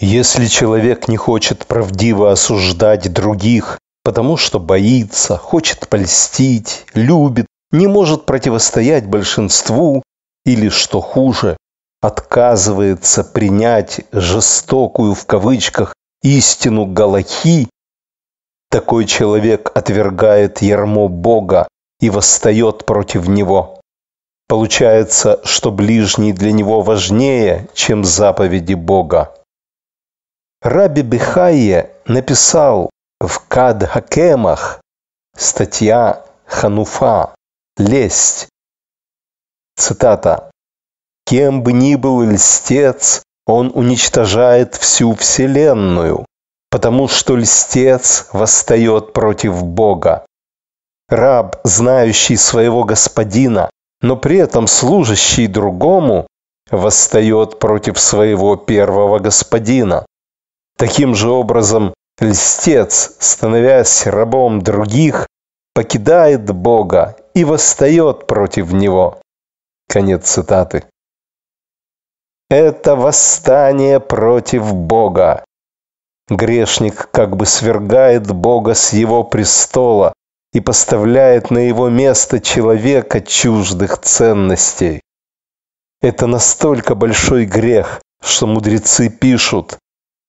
Если человек не хочет правдиво осуждать других, потому что боится, хочет польстить, любит, не может противостоять большинству или, что хуже, отказывается принять жестокую в кавычках истину Галахи, такой человек отвергает ярмо Бога и восстает против него. Получается, что ближний для него важнее, чем заповеди Бога. Раби Бехайе написал в Кад-Хакемах статья Хануфа «Лесть». Цитата. «Кем бы ни был льстец, он уничтожает всю вселенную, потому что льстец восстает против Бога. Раб, знающий своего господина, но при этом служащий другому, восстает против своего первого господина. Таким же образом, льстец, становясь рабом других, покидает Бога и восстает против Него. Конец цитаты. Это восстание против Бога. Грешник как бы свергает Бога с Его престола и поставляет на Его место человека чуждых ценностей. Это настолько большой грех, что мудрецы пишут,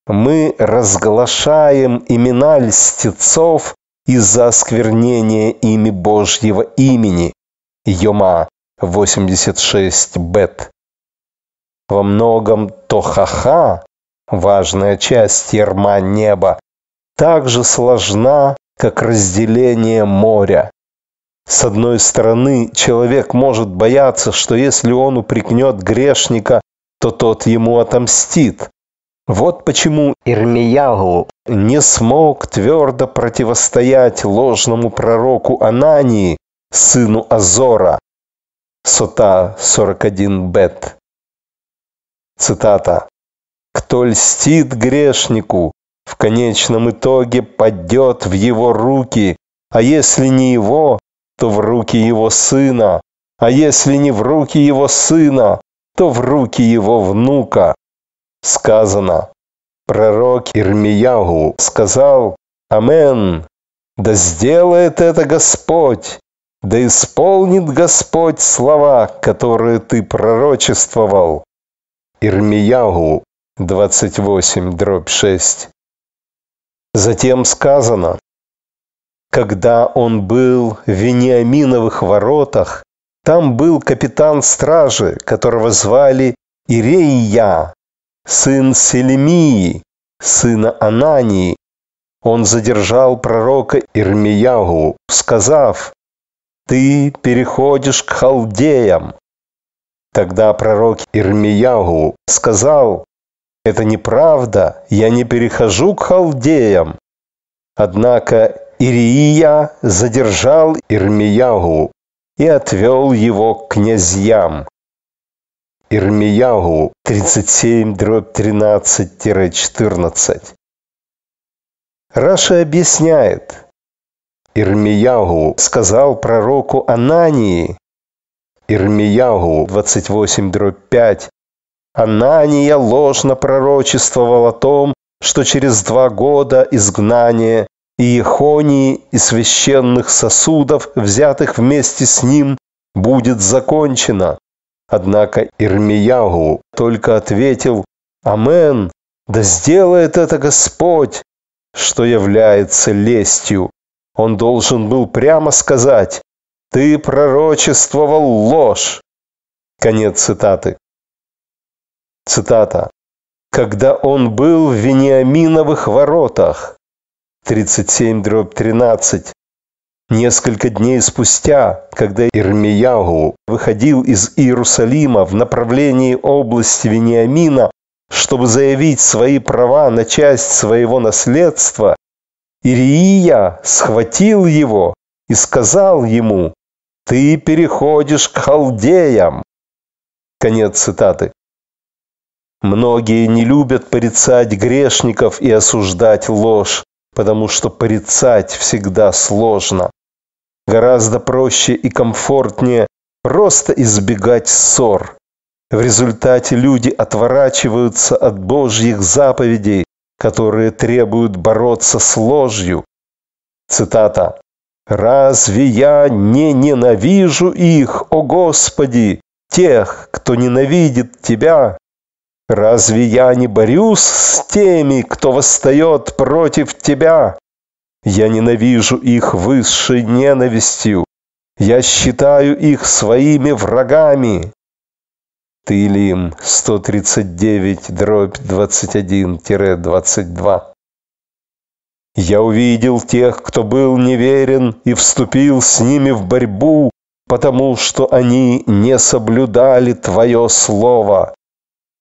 мы разглашаем имена льстецов из-за осквернения ими Божьего имени. Йома 86 бет. Во многом Тохаха, важная часть ерма неба, также сложна, как разделение моря. С одной стороны, человек может бояться, что если он упрекнет грешника, то тот ему отомстит. Вот почему Ирмиягу не смог твердо противостоять ложному пророку Анании, сыну Азора. Сота 41 бет. Цитата. «Кто льстит грешнику, в конечном итоге падет в его руки, а если не его, то в руки его сына, а если не в руки его сына, то в руки его внука сказано, пророк Ирмиягу сказал, «Амен, да сделает это Господь, да исполнит Господь слова, которые ты пророчествовал». Ирмиягу 28, дробь 6. Затем сказано, когда он был в Вениаминовых воротах, там был капитан стражи, которого звали Ирея, сын Селемии, сына Анании. Он задержал пророка Ирмиягу, сказав, «Ты переходишь к халдеям». Тогда пророк Ирмиягу сказал, «Это неправда, я не перехожу к халдеям». Однако Ирия задержал Ирмиягу и отвел его к князьям. Ирмиягу 37, дробь 13-14. Раша объясняет. Ирмиягу сказал пророку Анании, Ирмиягу 28, дробь 5, Анания ложно пророчествовал о том, что через два года изгнания Иехонии и священных сосудов, взятых вместе с ним, будет закончено. Однако Ирмиягу только ответил «Амен, да сделает это Господь», что является лестью. Он должен был прямо сказать «Ты пророчествовал ложь». Конец цитаты. Цитата. «Когда он был в Вениаминовых воротах» 37 дробь 13 Несколько дней спустя, когда Ирмиягу выходил из Иерусалима в направлении области Вениамина, чтобы заявить свои права на часть своего наследства, Ирия схватил его и сказал ему, «Ты переходишь к халдеям». Конец цитаты. Многие не любят порицать грешников и осуждать ложь, потому что порицать всегда сложно. Гораздо проще и комфортнее просто избегать ссор. В результате люди отворачиваются от Божьих заповедей, которые требуют бороться с ложью. Цитата. «Разве я не ненавижу их, о Господи, тех, кто ненавидит Тебя? Разве я не борюсь с теми, кто восстает против Тебя? Я ненавижу их высшей ненавистью. Я считаю их своими врагами. Тылим 139, дробь 21-22. Я увидел тех, кто был неверен, и вступил с ними в борьбу, потому что они не соблюдали Твое Слово.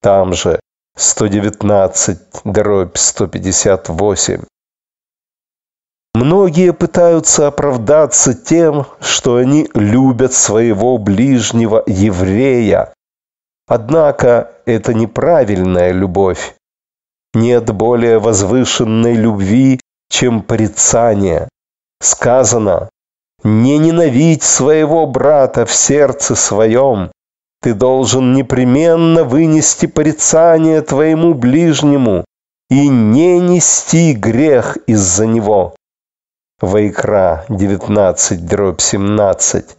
Там же 119, дробь 158. Многие пытаются оправдаться тем, что они любят своего ближнего еврея. Однако это неправильная любовь. Нет более возвышенной любви, чем порицание. Сказано, не ненавидь своего брата в сердце своем. Ты должен непременно вынести порицание твоему ближнему и не нести грех из-за него. Вайкра 19, дробь 17.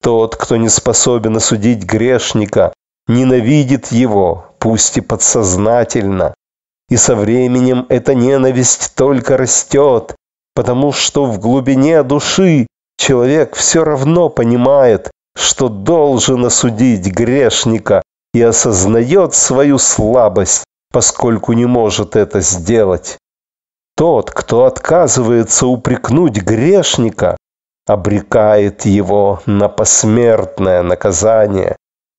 Тот, кто не способен осудить грешника, ненавидит его, пусть и подсознательно. И со временем эта ненависть только растет, потому что в глубине души человек все равно понимает, что должен осудить грешника и осознает свою слабость, поскольку не может это сделать. Тот, кто отказывается упрекнуть грешника, обрекает его на посмертное наказание.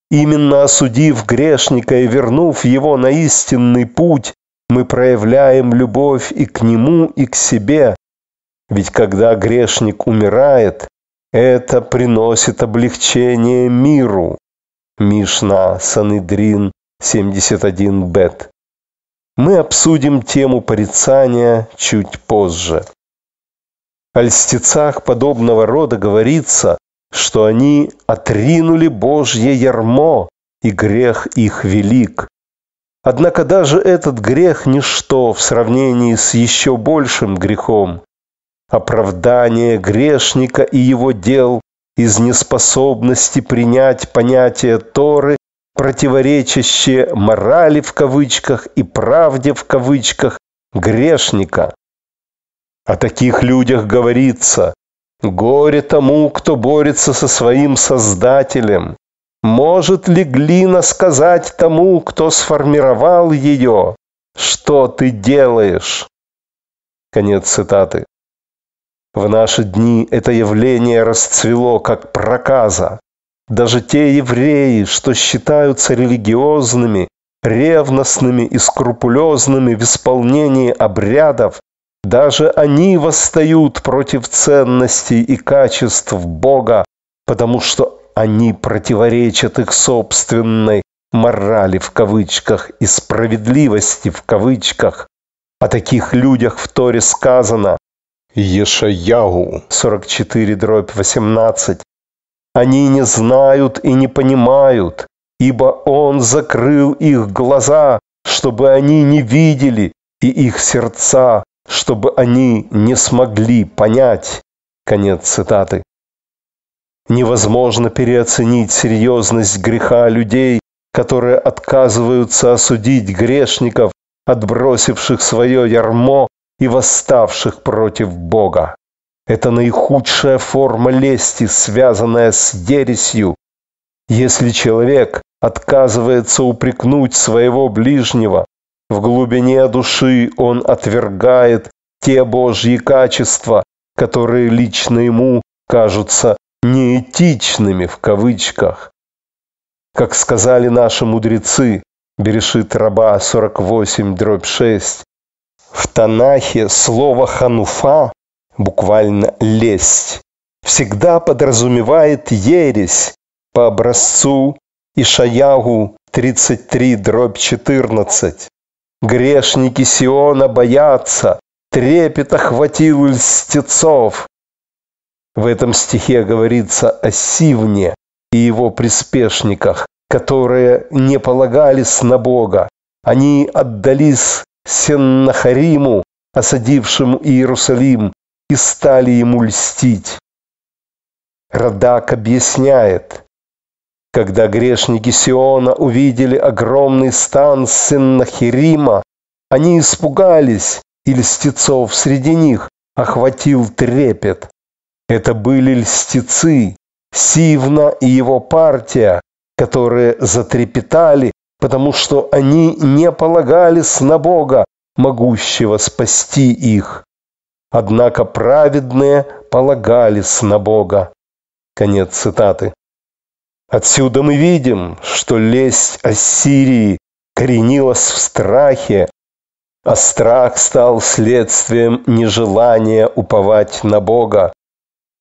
Именно осудив грешника и вернув его на истинный путь, мы проявляем любовь и к нему, и к себе. Ведь когда грешник умирает, это приносит облегчение миру. Мишна Санедрин 71 бет. Мы обсудим тему порицания чуть позже. О льстецах подобного рода говорится, что они отринули Божье ярмо, и грех их велик. Однако даже этот грех – ничто в сравнении с еще большим грехом. Оправдание грешника и его дел из неспособности принять понятие Торы противоречащее морали в кавычках и правде в кавычках грешника. О таких людях говорится «Горе тому, кто борется со своим Создателем. Может ли глина сказать тому, кто сформировал ее, что ты делаешь?» Конец цитаты. В наши дни это явление расцвело как проказа. Даже те евреи, что считаются религиозными, ревностными и скрупулезными в исполнении обрядов, даже они восстают против ценностей и качеств Бога, потому что они противоречат их собственной морали в кавычках и справедливости в кавычках. О таких людях в Торе сказано. Ешаяу 44 дробь 18 они не знают и не понимают, ибо Он закрыл их глаза, чтобы они не видели, и их сердца, чтобы они не смогли понять. Конец цитаты. Невозможно переоценить серьезность греха людей, которые отказываются осудить грешников, отбросивших свое ярмо и восставших против Бога. Это наихудшая форма лести, связанная с ересью. Если человек отказывается упрекнуть своего ближнего, в глубине души он отвергает те Божьи качества, которые лично ему кажутся неэтичными в кавычках. Как сказали наши мудрецы, Берешит раба 48, дробь 6, в Танахе слово «хануфа» буквально лесть, всегда подразумевает ересь по образцу Ишаягу 33 дробь 14. Грешники Сиона боятся, трепет охватил льстецов. В этом стихе говорится о Сивне и его приспешниках, которые не полагались на Бога. Они отдались Сеннахариму, осадившему Иерусалим, и стали ему льстить. Радак объясняет, когда грешники Сиона увидели огромный стан Сеннахирима, они испугались, и льстецов среди них охватил трепет. Это были льстецы, Сивна и его партия, которые затрепетали, потому что они не полагались на Бога, могущего спасти их. Однако праведные полагались на Бога. Конец цитаты. Отсюда мы видим, что лесть Ассирии коренилась в страхе, а страх стал следствием нежелания уповать на Бога.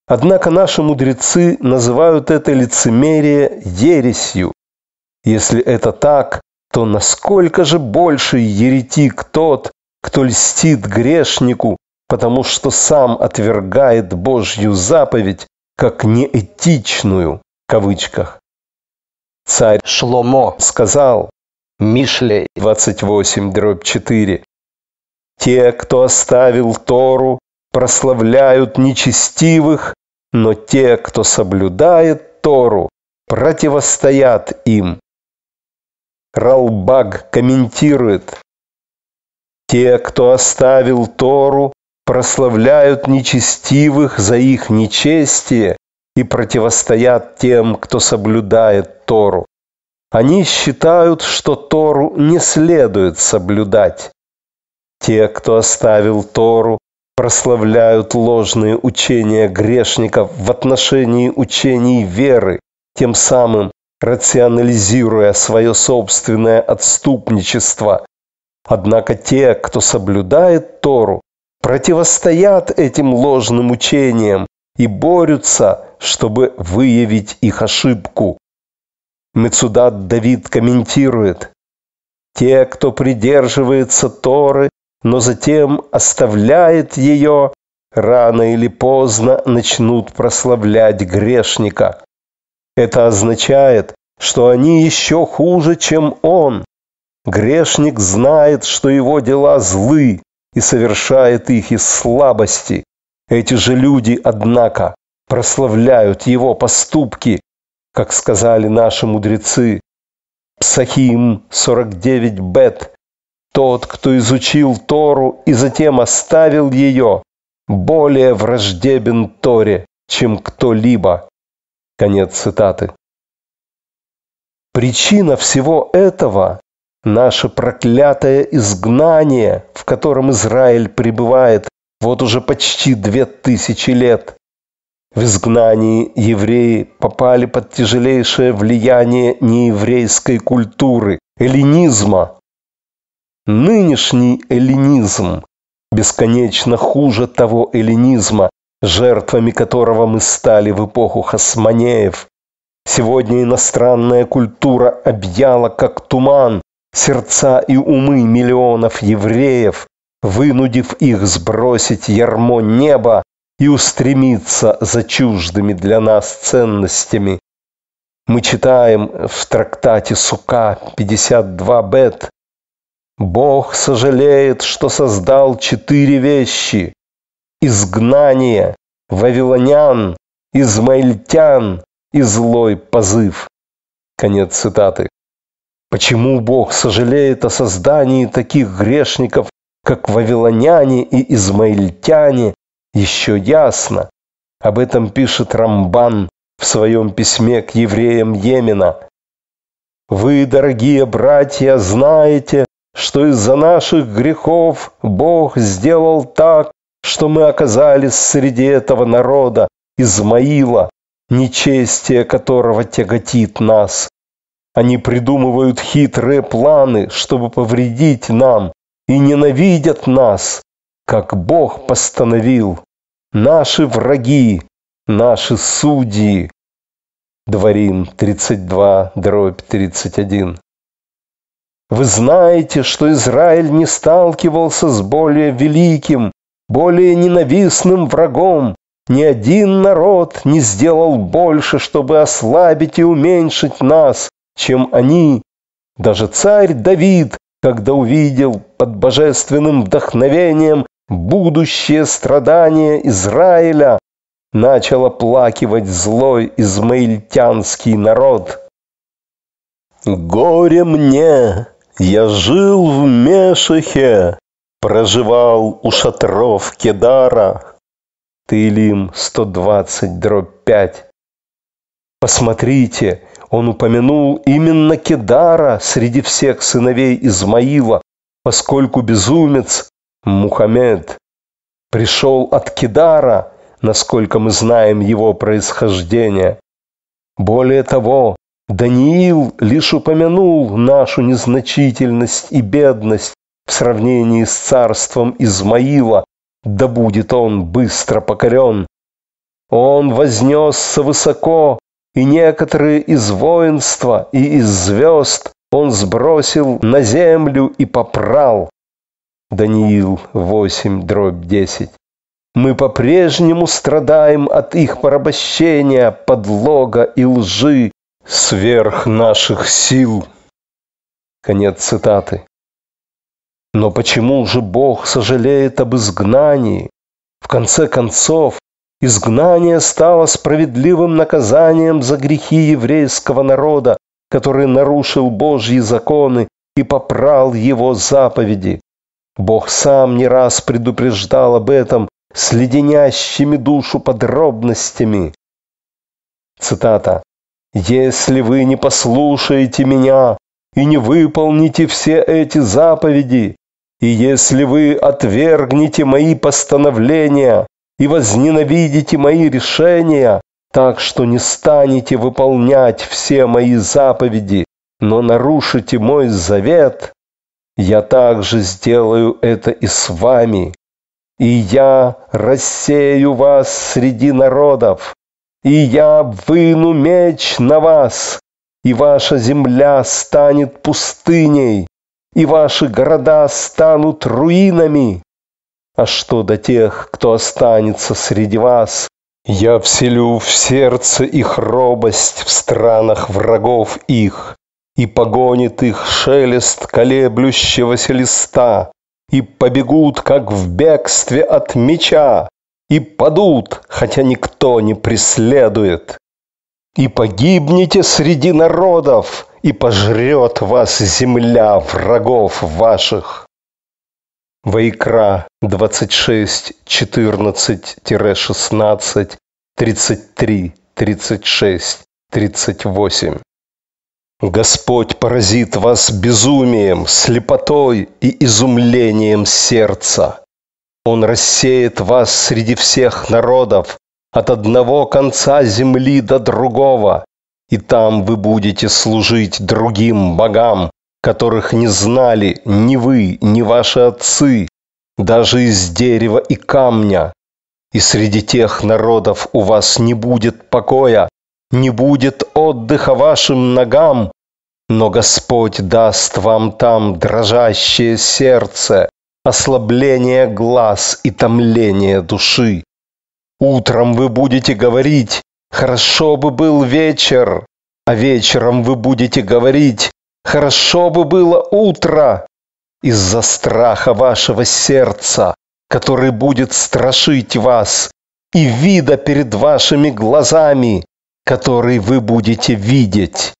Однако наши мудрецы называют это лицемерие ересью. Если это так, то насколько же больше еретик тот, кто льстит грешнику, потому что сам отвергает Божью заповедь как неэтичную, в кавычках. Царь Шломо сказал, Мишлей 28, дробь 4, те, кто оставил Тору, прославляют нечестивых, но те, кто соблюдает Тору, противостоят им. Ралбаг комментирует, те, кто оставил Тору, прославляют нечестивых за их нечестие и противостоят тем, кто соблюдает Тору. Они считают, что Тору не следует соблюдать. Те, кто оставил Тору, прославляют ложные учения грешников в отношении учений веры, тем самым рационализируя свое собственное отступничество. Однако те, кто соблюдает Тору, противостоят этим ложным учениям и борются, чтобы выявить их ошибку. Мецудат Давид комментирует, «Те, кто придерживается Торы, но затем оставляет ее, рано или поздно начнут прославлять грешника. Это означает, что они еще хуже, чем он. Грешник знает, что его дела злы и совершает их из слабости. Эти же люди, однако, прославляют его поступки, как сказали наши мудрецы. Псахим 49 бет тот, кто изучил Тору и затем оставил ее, более враждебен Торе, чем кто-либо. Конец цитаты. Причина всего этого – наше проклятое изгнание, в котором Израиль пребывает вот уже почти две тысячи лет. В изгнании евреи попали под тяжелейшее влияние нееврейской культуры, эллинизма, Нынешний эллинизм бесконечно хуже того эллинизма, жертвами которого мы стали в эпоху хасманеев. Сегодня иностранная культура объяла, как туман, сердца и умы миллионов евреев, вынудив их сбросить ярмо неба и устремиться за чуждыми для нас ценностями. Мы читаем в трактате Сука 52 бет Бог сожалеет, что создал четыре вещи – изгнание, вавилонян, измаильтян и злой позыв. Конец цитаты. Почему Бог сожалеет о создании таких грешников, как вавилоняне и измаильтяне, еще ясно. Об этом пишет Рамбан в своем письме к евреям Йемена. Вы, дорогие братья, знаете, что из-за наших грехов Бог сделал так, что мы оказались среди этого народа, Измаила, нечестие которого тяготит нас. Они придумывают хитрые планы, чтобы повредить нам, и ненавидят нас, как Бог постановил. Наши враги, наши судьи. Дворим 32, дробь 31. Вы знаете, что Израиль не сталкивался с более великим, более ненавистным врагом. Ни один народ не сделал больше, чтобы ослабить и уменьшить нас, чем они. Даже царь Давид, когда увидел под божественным вдохновением будущее страдания Израиля, начал оплакивать злой измаильтянский народ. «Горе мне! Я жил в Мешехе, проживал у шатров Кедара». Тылим 120, дробь 5. Посмотрите, он упомянул именно Кедара среди всех сыновей Измаила, поскольку безумец Мухаммед пришел от Кедара, насколько мы знаем его происхождение. Более того, Даниил лишь упомянул нашу незначительность и бедность в сравнении с царством Измаила, да будет он быстро покорен. Он вознесся высоко, и некоторые из воинства и из звезд он сбросил на землю и попрал. Даниил 8, дробь 10. Мы по-прежнему страдаем от их порабощения, подлога и лжи сверх наших сил. Конец цитаты. Но почему же Бог сожалеет об изгнании? В конце концов, изгнание стало справедливым наказанием за грехи еврейского народа, который нарушил Божьи законы и попрал его заповеди. Бог сам не раз предупреждал об этом с леденящими душу подробностями. Цитата. «Если вы не послушаете меня и не выполните все эти заповеди, и если вы отвергнете мои постановления и возненавидите мои решения, так что не станете выполнять все мои заповеди, но нарушите мой завет, я также сделаю это и с вами, и я рассею вас среди народов, и я выну меч на вас, и ваша земля станет пустыней, и ваши города станут руинами. А что до тех, кто останется среди вас, я вселю в сердце их робость в странах врагов их, и погонит их шелест колеблющегося листа, и побегут, как в бегстве от меча, и падут, хотя никто не преследует. И погибнете среди народов, и пожрет вас земля врагов ваших. Вайкра 26, 14-16, 33, 36, 38. Господь поразит вас безумием, слепотой и изумлением сердца. Он рассеет вас среди всех народов, от одного конца земли до другого, и там вы будете служить другим богам, которых не знали ни вы, ни ваши отцы, даже из дерева и камня. И среди тех народов у вас не будет покоя, не будет отдыха вашим ногам, но Господь даст вам там дрожащее сердце, ослабление глаз и томление души. Утром вы будете говорить, Хорошо бы был вечер, а вечером вы будете говорить, хорошо бы было утро из-за страха вашего сердца, который будет страшить вас, и вида перед вашими глазами, который вы будете видеть.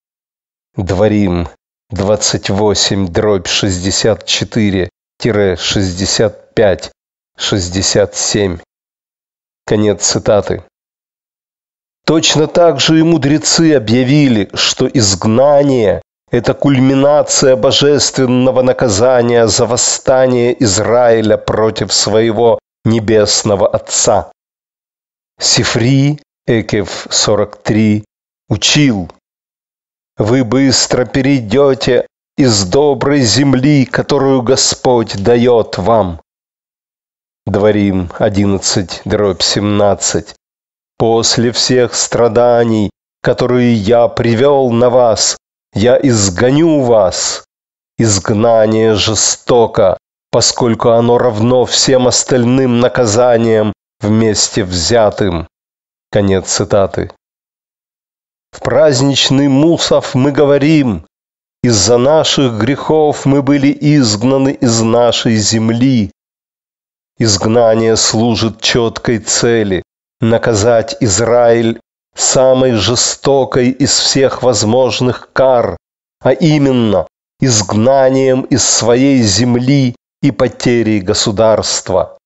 Дворим 28 дробь 64 65 67. Конец цитаты. Точно так же и мудрецы объявили, что изгнание – это кульминация божественного наказания за восстание Израиля против своего небесного Отца. Сифри, Экев 43, учил, «Вы быстро перейдете из доброй земли, которую Господь дает вам». Дворим 11, дробь 17. После всех страданий, которые я привел на вас, я изгоню вас. Изгнание жестоко, поскольку оно равно всем остальным наказаниям вместе взятым. Конец цитаты. В праздничный Мусов мы говорим, из-за наших грехов мы были изгнаны из нашей земли. Изгнание служит четкой цели – наказать Израиль самой жестокой из всех возможных кар, а именно изгнанием из своей земли и потерей государства.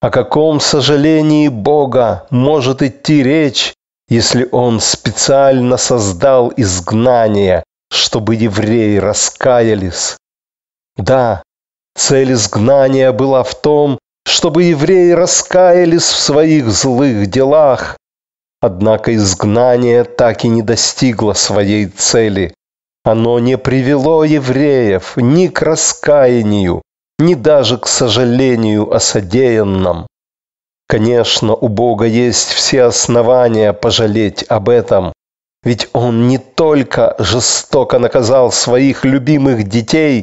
О каком сожалении Бога может идти речь, если Он специально создал изгнание, чтобы евреи раскаялись? Да, цель изгнания была в том, чтобы евреи раскаялись в своих злых делах. Однако изгнание так и не достигло своей цели. Оно не привело евреев ни к раскаянию, ни даже к сожалению о содеянном. Конечно, у Бога есть все основания пожалеть об этом, ведь Он не только жестоко наказал своих любимых детей,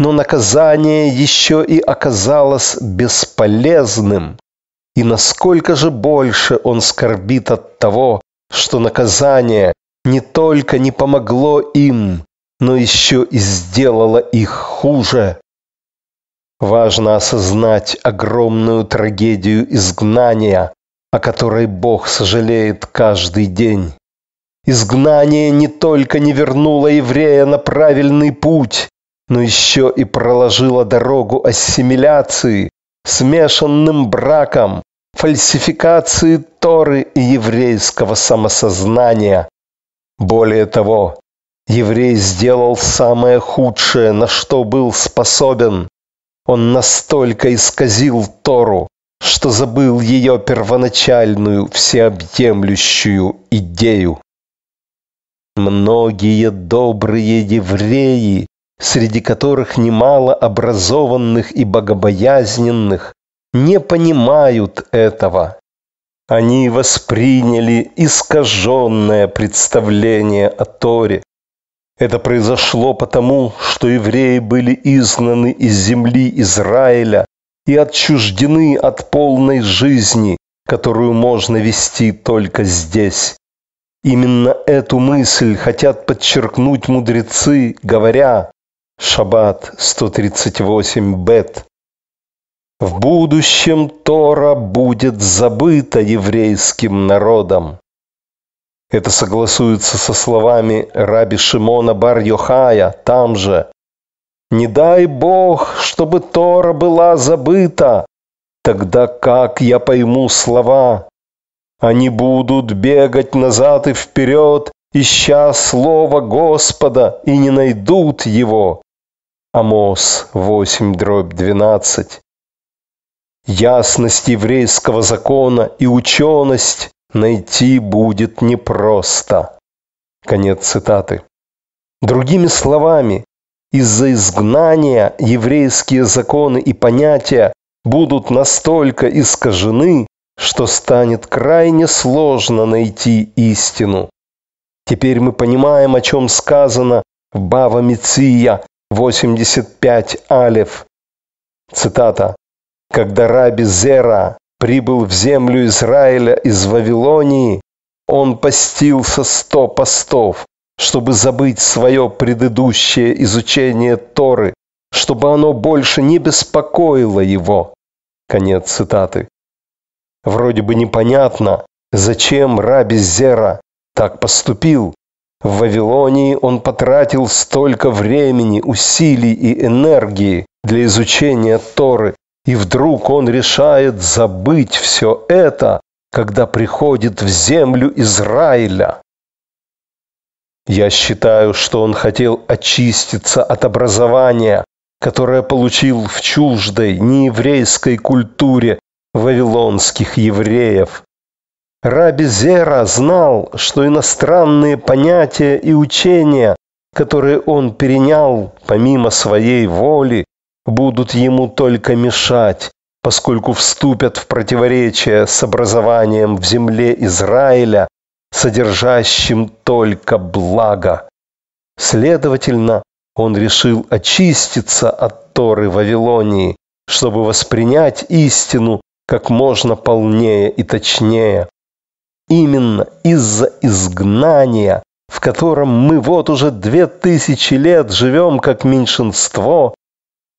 но наказание еще и оказалось бесполезным. И насколько же больше Он скорбит от того, что наказание не только не помогло им, но еще и сделало их хуже. Важно осознать огромную трагедию изгнания, о которой Бог сожалеет каждый день. Изгнание не только не вернуло еврея на правильный путь, но еще и проложило дорогу ассимиляции, смешанным браком, фальсификации Торы и еврейского самосознания. Более того, еврей сделал самое худшее, на что был способен, он настолько исказил Тору, что забыл ее первоначальную всеобъемлющую идею. Многие добрые евреи, среди которых немало образованных и богобоязненных, не понимают этого. Они восприняли искаженное представление о Торе, это произошло потому, что евреи были изгнаны из земли Израиля и отчуждены от полной жизни, которую можно вести только здесь. Именно эту мысль хотят подчеркнуть мудрецы, говоря Шаббат 138 бет. В будущем Тора будет забыта еврейским народом. Это согласуется со словами раби Шимона Бар-Йохая там же. «Не дай Бог, чтобы Тора была забыта, тогда как я пойму слова? Они будут бегать назад и вперед, ища слово Господа, и не найдут его». Амос 8, дробь 12. Ясность еврейского закона и ученость найти будет непросто. Конец цитаты. Другими словами, из-за изгнания еврейские законы и понятия будут настолько искажены, что станет крайне сложно найти истину. Теперь мы понимаем, о чем сказано в Бава Миция 85 Алев. Цитата. «Когда раби Зера прибыл в землю Израиля из Вавилонии, он постился сто постов, чтобы забыть свое предыдущее изучение Торы, чтобы оно больше не беспокоило его. Конец цитаты. Вроде бы непонятно, зачем раби Зера так поступил. В Вавилонии он потратил столько времени, усилий и энергии для изучения Торы, и вдруг он решает забыть все это, когда приходит в землю Израиля. Я считаю, что он хотел очиститься от образования, которое получил в чуждой, нееврейской культуре вавилонских евреев. Раби Зера знал, что иностранные понятия и учения, которые он перенял помимо своей воли, будут ему только мешать, поскольку вступят в противоречие с образованием в земле Израиля, содержащим только благо. Следовательно, он решил очиститься от Торы Вавилонии, чтобы воспринять истину как можно полнее и точнее. именно из-за изгнания, в котором мы вот уже две тысячи лет живем как меньшинство,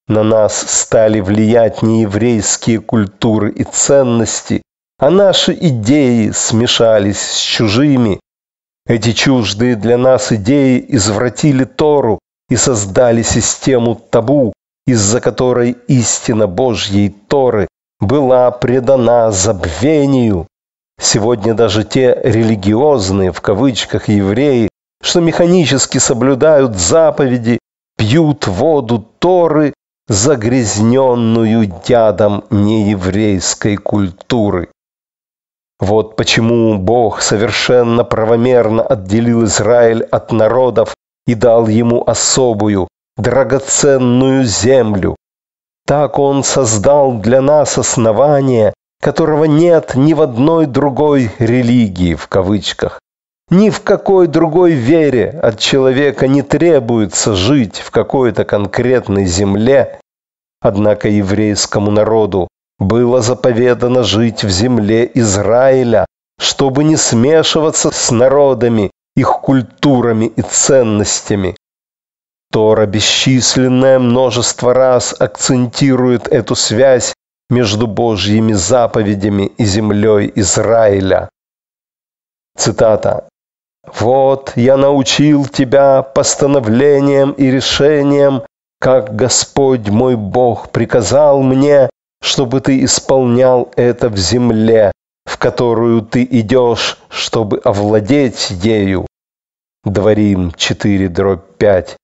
на нас стали влиять нееврейские культуры и ценности, а наши идеи смешались с чужими. Эти чуждые для нас идеи извратили Тору и создали систему табу, из-за которой истина Божьей Торы была предана забвению. Сегодня даже те религиозные, в кавычках, евреи, что механически соблюдают заповеди, пьют воду Торы, загрязненную ядом нееврейской культуры. Вот почему Бог совершенно правомерно отделил Израиль от народов и дал ему особую, драгоценную землю. Так Он создал для нас основание, которого нет ни в одной другой религии, в кавычках. Ни в какой другой вере от человека не требуется жить в какой-то конкретной земле, однако еврейскому народу было заповедано жить в земле Израиля, чтобы не смешиваться с народами, их культурами и ценностями. Тора бесчисленное множество раз акцентирует эту связь между Божьими заповедями и землей Израиля. Цитата. «Вот я научил тебя постановлениям и решениям, как Господь мой Бог приказал мне, чтобы ты исполнял это в земле, в которую ты идешь, чтобы овладеть ею». Дворим 4, дробь 5.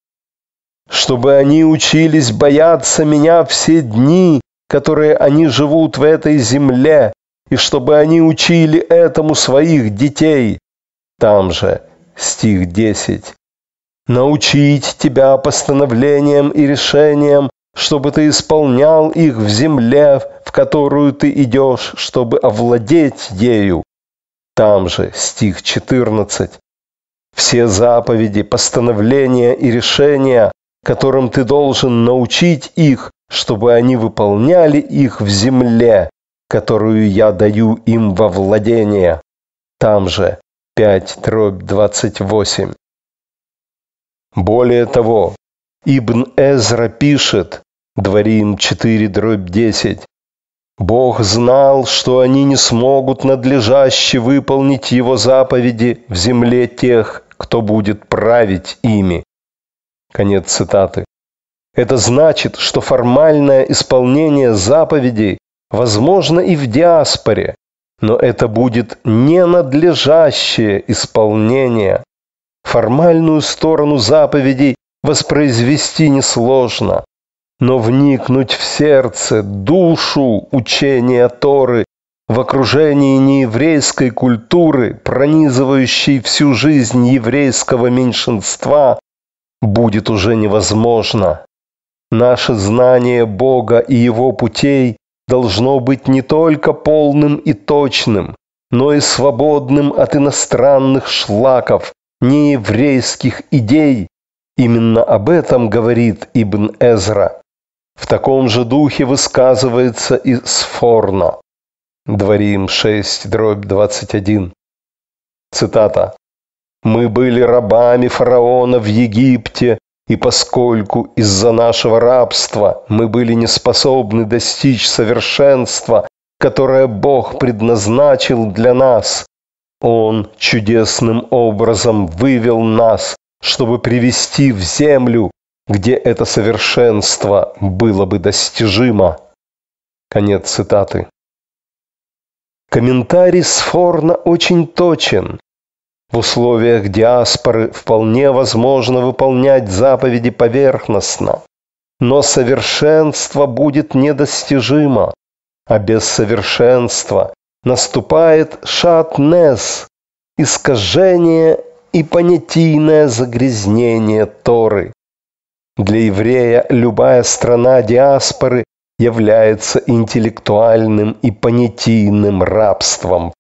«Чтобы они учились бояться меня все дни, которые они живут в этой земле, и чтобы они учили этому своих детей». Там же, стих 10. «Научить тебя постановлениям и решениям, чтобы ты исполнял их в земле, в которую ты идешь, чтобы овладеть ею». Там же, стих 14. Все заповеди, постановления и решения, которым ты должен научить их, чтобы они выполняли их в земле, которую я даю им во владение. Там же 5 дробь 28. Более того, Ибн Эзра пишет, Дворим 4 дробь 10, Бог знал, что они не смогут надлежаще выполнить Его заповеди в земле тех, кто будет править ими. Конец цитаты. Это значит, что формальное исполнение заповедей возможно и в диаспоре, но это будет ненадлежащее исполнение. Формальную сторону заповедей воспроизвести несложно, но вникнуть в сердце, душу учения Торы в окружении нееврейской культуры, пронизывающей всю жизнь еврейского меньшинства, будет уже невозможно. Наше знание Бога и Его путей должно быть не только полным и точным, но и свободным от иностранных шлаков, нееврейских идей. Именно об этом говорит Ибн Эзра. В таком же духе высказывается и Сфорно. Дворим 6, дробь 21. Цитата. «Мы были рабами фараона в Египте, и поскольку из-за нашего рабства мы были не способны достичь совершенства, которое Бог предназначил для нас, Он чудесным образом вывел нас, чтобы привести в землю, где это совершенство было бы достижимо. Конец цитаты. Комментарий Сфорна очень точен. В условиях диаспоры вполне возможно выполнять заповеди поверхностно, но совершенство будет недостижимо, а без совершенства наступает шатнес, искажение и понятийное загрязнение Торы. Для еврея любая страна диаспоры является интеллектуальным и понятийным рабством,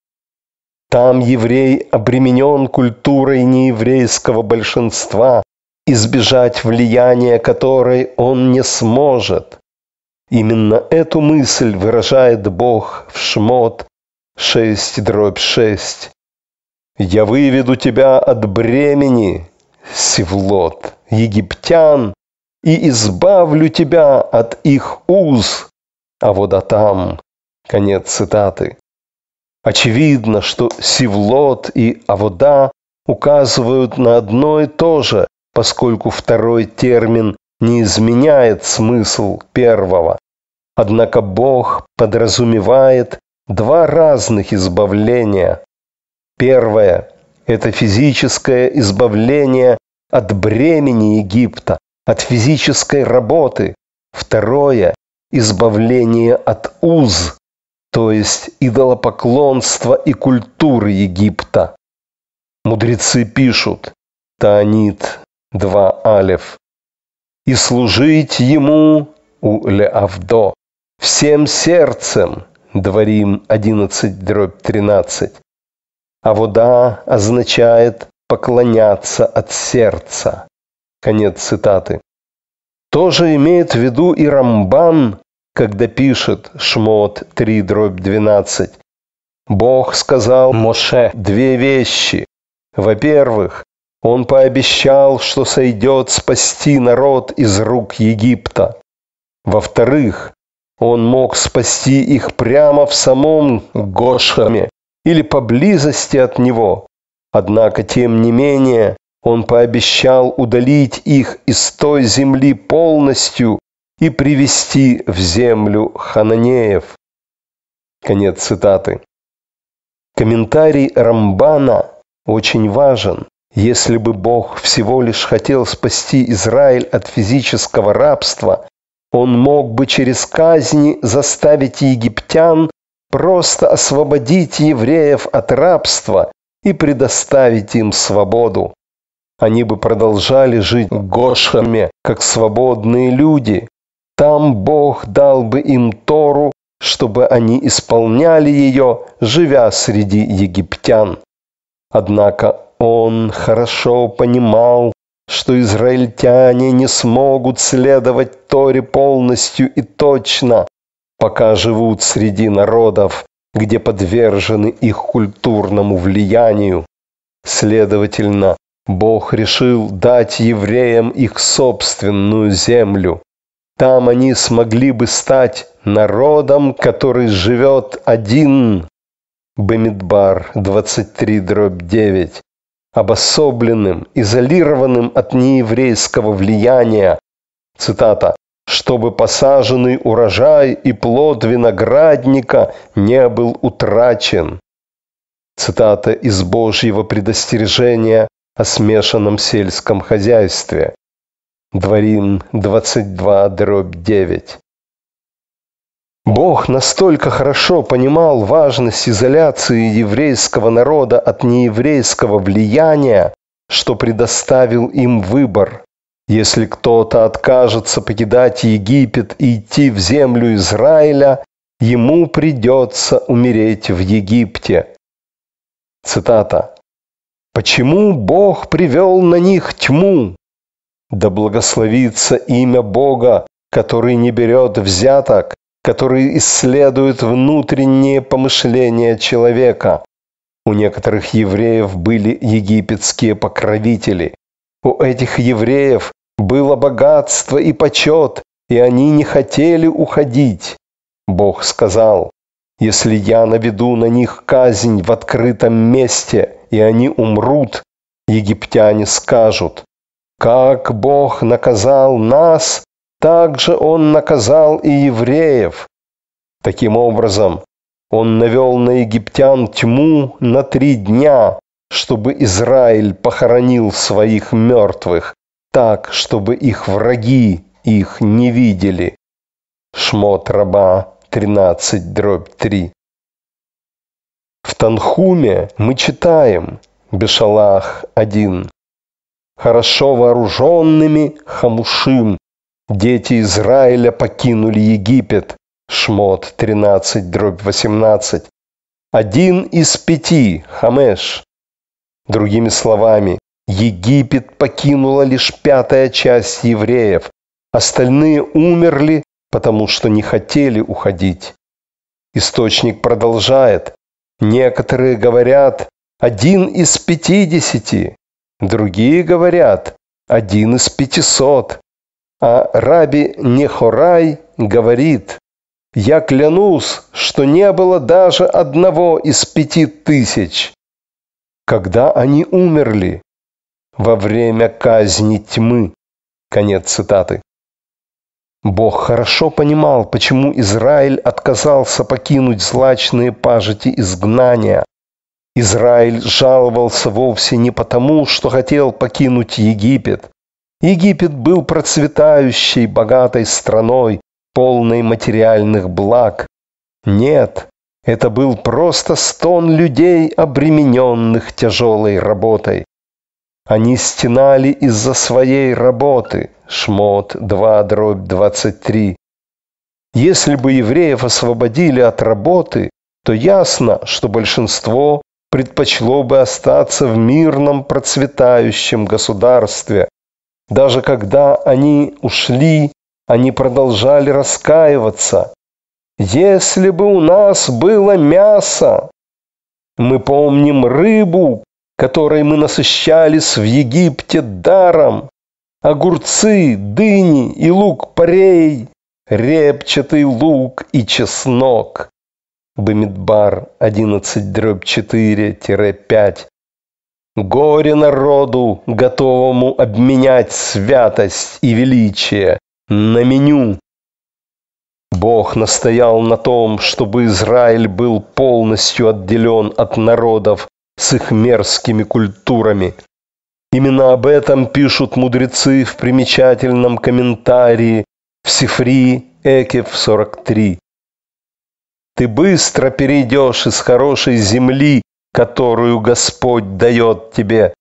там еврей обременен культурой нееврейского большинства, избежать влияния которой он не сможет. Именно эту мысль выражает Бог в Шмот 6 дробь 6. Я выведу тебя от бремени, Севлот, египтян, и избавлю тебя от их уз, а вода там. Конец цитаты. Очевидно, что Севлот и Авода указывают на одно и то же, поскольку второй термин не изменяет смысл первого. Однако Бог подразумевает два разных избавления. Первое – это физическое избавление от бремени Египта, от физической работы. Второе – избавление от уз, то есть идолопоклонства и культуры Египта. Мудрецы пишут, Таанит 2 Алев, и служить ему у Леавдо всем сердцем, Дворим 11 дробь 13. А вода означает поклоняться от сердца. Конец цитаты. Тоже имеет в виду и Рамбан, когда пишет Шмот 3 дробь 12. Бог сказал Моше две вещи. Во-первых, он пообещал, что сойдет спасти народ из рук Египта. Во-вторых, он мог спасти их прямо в самом Гошаме или поблизости от него. Однако, тем не менее, он пообещал удалить их из той земли полностью и привести в землю хананеев. Конец цитаты. Комментарий Рамбана очень важен. Если бы Бог всего лишь хотел спасти Израиль от физического рабства, он мог бы через казни заставить египтян просто освободить евреев от рабства и предоставить им свободу. Они бы продолжали жить в Гошаме, как свободные люди. Там Бог дал бы им Тору, чтобы они исполняли ее, живя среди египтян. Однако он хорошо понимал, что израильтяне не смогут следовать Торе полностью и точно, пока живут среди народов, где подвержены их культурному влиянию. Следовательно, Бог решил дать евреям их собственную землю. Там они смогли бы стать народом, который живет один. Бемидбар 23 дробь 9 обособленным, изолированным от нееврейского влияния. Цитата. «Чтобы посаженный урожай и плод виноградника не был утрачен». Цитата из Божьего предостережения о смешанном сельском хозяйстве. Дворим 22, дробь 9. Бог настолько хорошо понимал важность изоляции еврейского народа от нееврейского влияния, что предоставил им выбор. Если кто-то откажется покидать Египет и идти в землю Израиля, ему придется умереть в Египте. Цитата. «Почему Бог привел на них тьму? Да благословится имя Бога, который не берет взяток, который исследует внутренние помышления человека. У некоторых евреев были египетские покровители. У этих евреев было богатство и почет, и они не хотели уходить. Бог сказал, если я наведу на них казнь в открытом месте, и они умрут, египтяне скажут, как Бог наказал нас, также он наказал и евреев. Таким образом, он навел на египтян тьму на три дня, чтобы Израиль похоронил своих мертвых, так, чтобы их враги их не видели. Шмот раба 13 дробь 3. В Танхуме мы читаем Бешалах 1. Хорошо вооруженными Хамушим Дети Израиля покинули Египет. Шмот 13, дробь 18. Один из пяти, Хамеш. Другими словами, Египет покинула лишь пятая часть евреев. Остальные умерли, потому что не хотели уходить. Источник продолжает. Некоторые говорят, один из пятидесяти. Другие говорят, один из пятисот. А раби Нехорай говорит, я клянусь, что не было даже одного из пяти тысяч. Когда они умерли? Во время казни тьмы. Конец цитаты. Бог хорошо понимал, почему Израиль отказался покинуть злачные пажити изгнания. Израиль жаловался вовсе не потому, что хотел покинуть Египет. Египет был процветающей, богатой страной, полной материальных благ. Нет, это был просто стон людей, обремененных тяжелой работой. Они стенали из-за своей работы. Шмот 2, дробь 23. Если бы евреев освободили от работы, то ясно, что большинство предпочло бы остаться в мирном процветающем государстве. Даже когда они ушли, они продолжали раскаиваться. Если бы у нас было мясо, мы помним рыбу, которой мы насыщались в Египте даром, огурцы, дыни и лук-порей, репчатый лук и чеснок. Бамидбар 11 дробь 4-5. Горе народу, готовому обменять святость и величие на меню. Бог настоял на том, чтобы Израиль был полностью отделен от народов с их мерзкими культурами. Именно об этом пишут мудрецы в примечательном комментарии в Сифри Экев 43. Ты быстро перейдешь из хорошей земли, которую Господь дает тебе.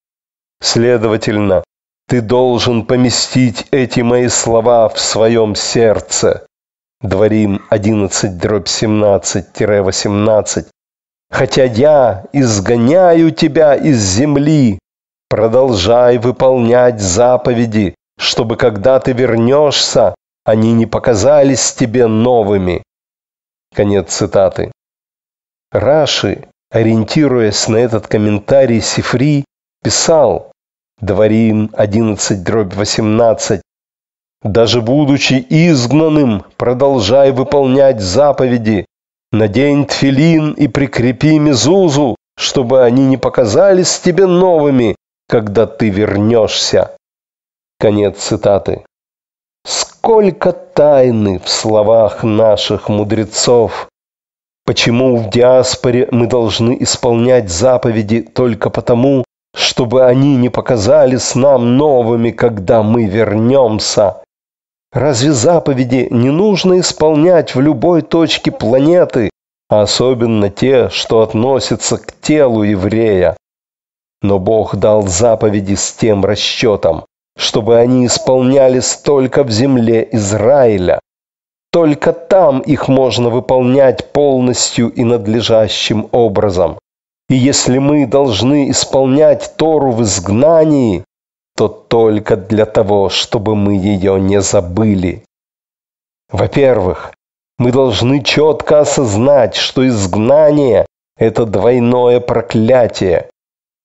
Следовательно, ты должен поместить эти мои слова в своем сердце. Дворим 11 дробь 17-18. Хотя я изгоняю тебя из земли, продолжай выполнять заповеди, чтобы когда ты вернешься, они не показались тебе новыми. Конец цитаты. Раши, ориентируясь на этот комментарий Сифри, писал Дворим 11 дробь 18 даже будучи изгнанным, продолжай выполнять заповеди. Надень тфилин и прикрепи мезузу, чтобы они не показались тебе новыми, когда ты вернешься. Конец цитаты. Сколько тайны в словах наших мудрецов! Почему в диаспоре мы должны исполнять заповеди только потому, чтобы они не показались нам новыми, когда мы вернемся? Разве заповеди не нужно исполнять в любой точке планеты, а особенно те, что относятся к телу еврея? Но Бог дал заповеди с тем расчетом, чтобы они исполнялись только в земле Израиля. Только там их можно выполнять полностью и надлежащим образом. И если мы должны исполнять Тору в изгнании, то только для того, чтобы мы ее не забыли. Во-первых, мы должны четко осознать, что изгнание – это двойное проклятие.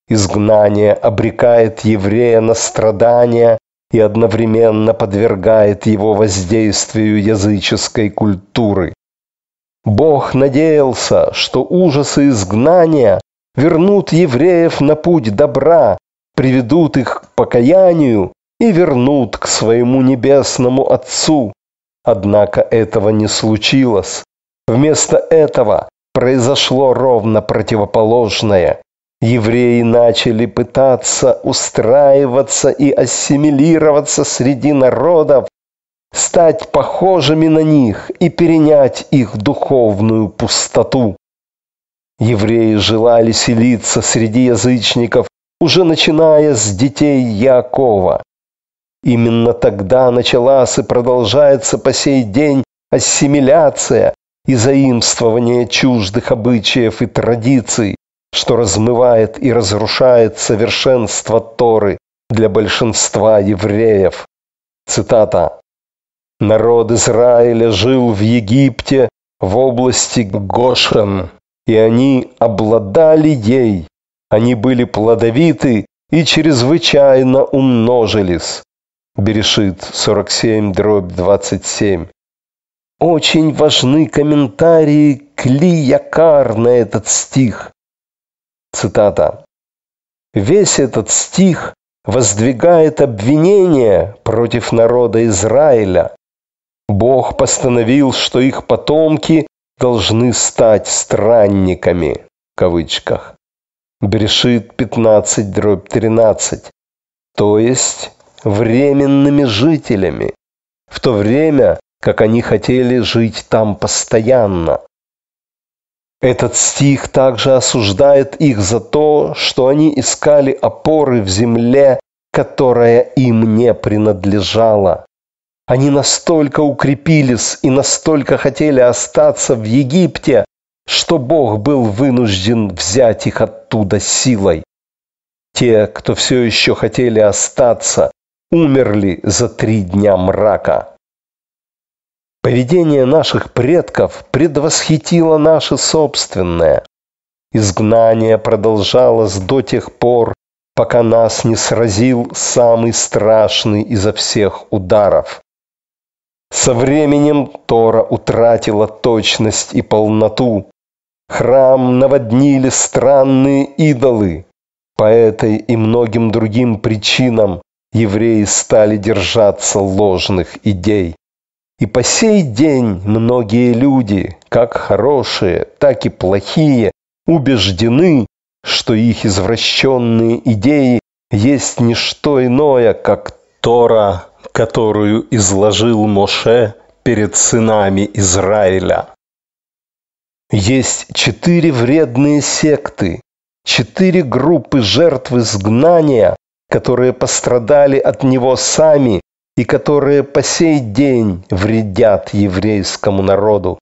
Изгнание обрекает еврея на страдания и одновременно подвергает его воздействию языческой культуры. Бог надеялся, что ужасы изгнания вернут евреев на путь добра приведут их к покаянию и вернут к своему небесному Отцу. Однако этого не случилось. Вместо этого произошло ровно противоположное. Евреи начали пытаться устраиваться и ассимилироваться среди народов, стать похожими на них и перенять их духовную пустоту. Евреи желали селиться среди язычников уже начиная с детей Якова. Именно тогда началась и продолжается по сей день ассимиляция и заимствование чуждых обычаев и традиций, что размывает и разрушает совершенство Торы для большинства евреев. Цитата. «Народ Израиля жил в Египте в области Гошен, и они обладали ей, Они были плодовиты и чрезвычайно умножились. Берешит 47, дробь 27. Очень важны комментарии Клиякар на этот стих. Цитата. «Весь этот стих воздвигает обвинение против народа Израиля. Бог постановил, что их потомки должны стать странниками, в кавычках. Брешит 15, дробь 13, то есть временными жителями, в то время, как они хотели жить там постоянно. Этот стих также осуждает их за то, что они искали опоры в земле, которая им не принадлежала. Они настолько укрепились и настолько хотели остаться в Египте, что Бог был вынужден взять их оттуда силой. Те, кто все еще хотели остаться, умерли за три дня мрака. Поведение наших предков предвосхитило наше собственное. Изгнание продолжалось до тех пор, пока нас не сразил самый страшный изо всех ударов. Со временем Тора утратила точность и полноту. Храм наводнили странные идолы. По этой и многим другим причинам евреи стали держаться ложных идей. И по сей день многие люди, как хорошие, так и плохие, убеждены, что их извращенные идеи есть не что иное, как Тора, которую изложил Моше перед сынами Израиля. Есть четыре вредные секты, четыре группы жертв изгнания, которые пострадали от него сами и которые по сей день вредят еврейскому народу.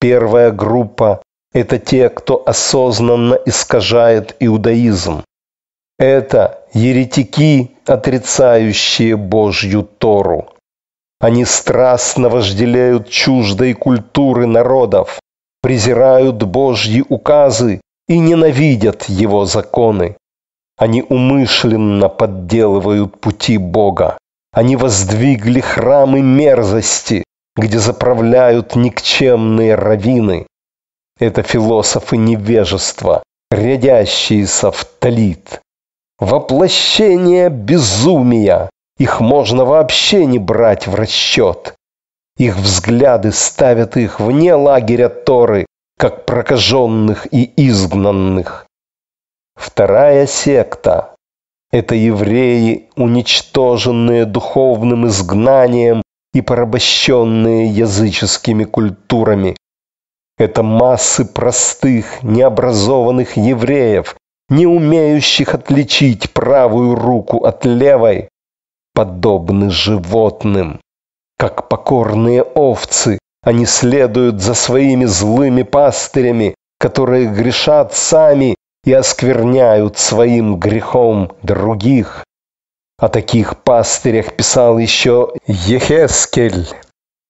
Первая группа – это те, кто осознанно искажает иудаизм. Это еретики, отрицающие Божью Тору. Они страстно вожделеют чуждой культуры народов, презирают Божьи указы и ненавидят Его законы. Они умышленно подделывают пути Бога. Они воздвигли храмы мерзости, где заправляют никчемные равины. Это философы невежества, рядящиеся в талит. Воплощение безумия. Их можно вообще не брать в расчет. Их взгляды ставят их вне лагеря Торы, как прокаженных и изгнанных. Вторая секта это евреи, уничтоженные духовным изгнанием и порабощенные языческими культурами. Это массы простых, необразованных евреев, не умеющих отличить правую руку от левой, подобны животным. Как покорные овцы, они следуют за своими злыми пастырями, которые грешат сами и оскверняют своим грехом других. О таких пастырях писал еще Ехескель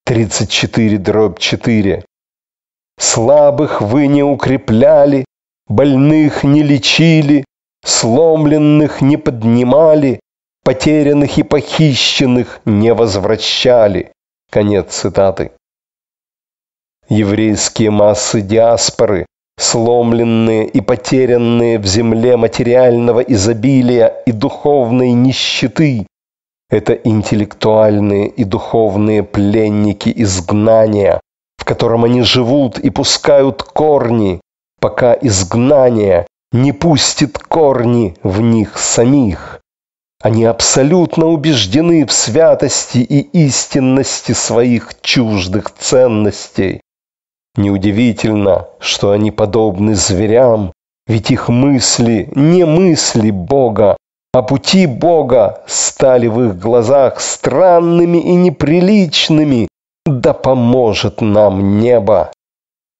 34 дробь 4. Слабых вы не укрепляли, больных не лечили, сломленных не поднимали, потерянных и похищенных не возвращали. Конец цитаты. Еврейские массы диаспоры сломленные и потерянные в земле материального изобилия и духовной нищеты. Это интеллектуальные и духовные пленники изгнания, в котором они живут и пускают корни, пока изгнание не пустит корни в них самих. Они абсолютно убеждены в святости и истинности своих чуждых ценностей. Неудивительно, что они подобны зверям, ведь их мысли не мысли Бога, а пути Бога стали в их глазах странными и неприличными. Да поможет нам небо!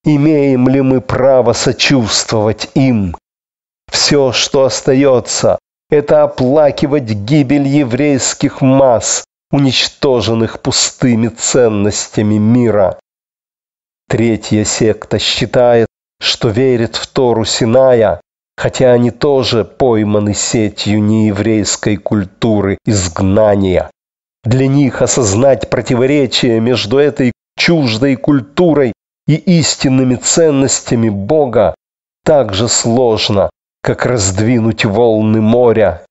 Имеем ли мы право сочувствовать им? Все, что остается, это оплакивать гибель еврейских масс, уничтоженных пустыми ценностями мира. Третья секта считает, что верит в Тору Синая, хотя они тоже пойманы сетью нееврейской культуры изгнания. Для них осознать противоречие между этой чуждой культурой и истинными ценностями Бога так же сложно, как раздвинуть волны моря.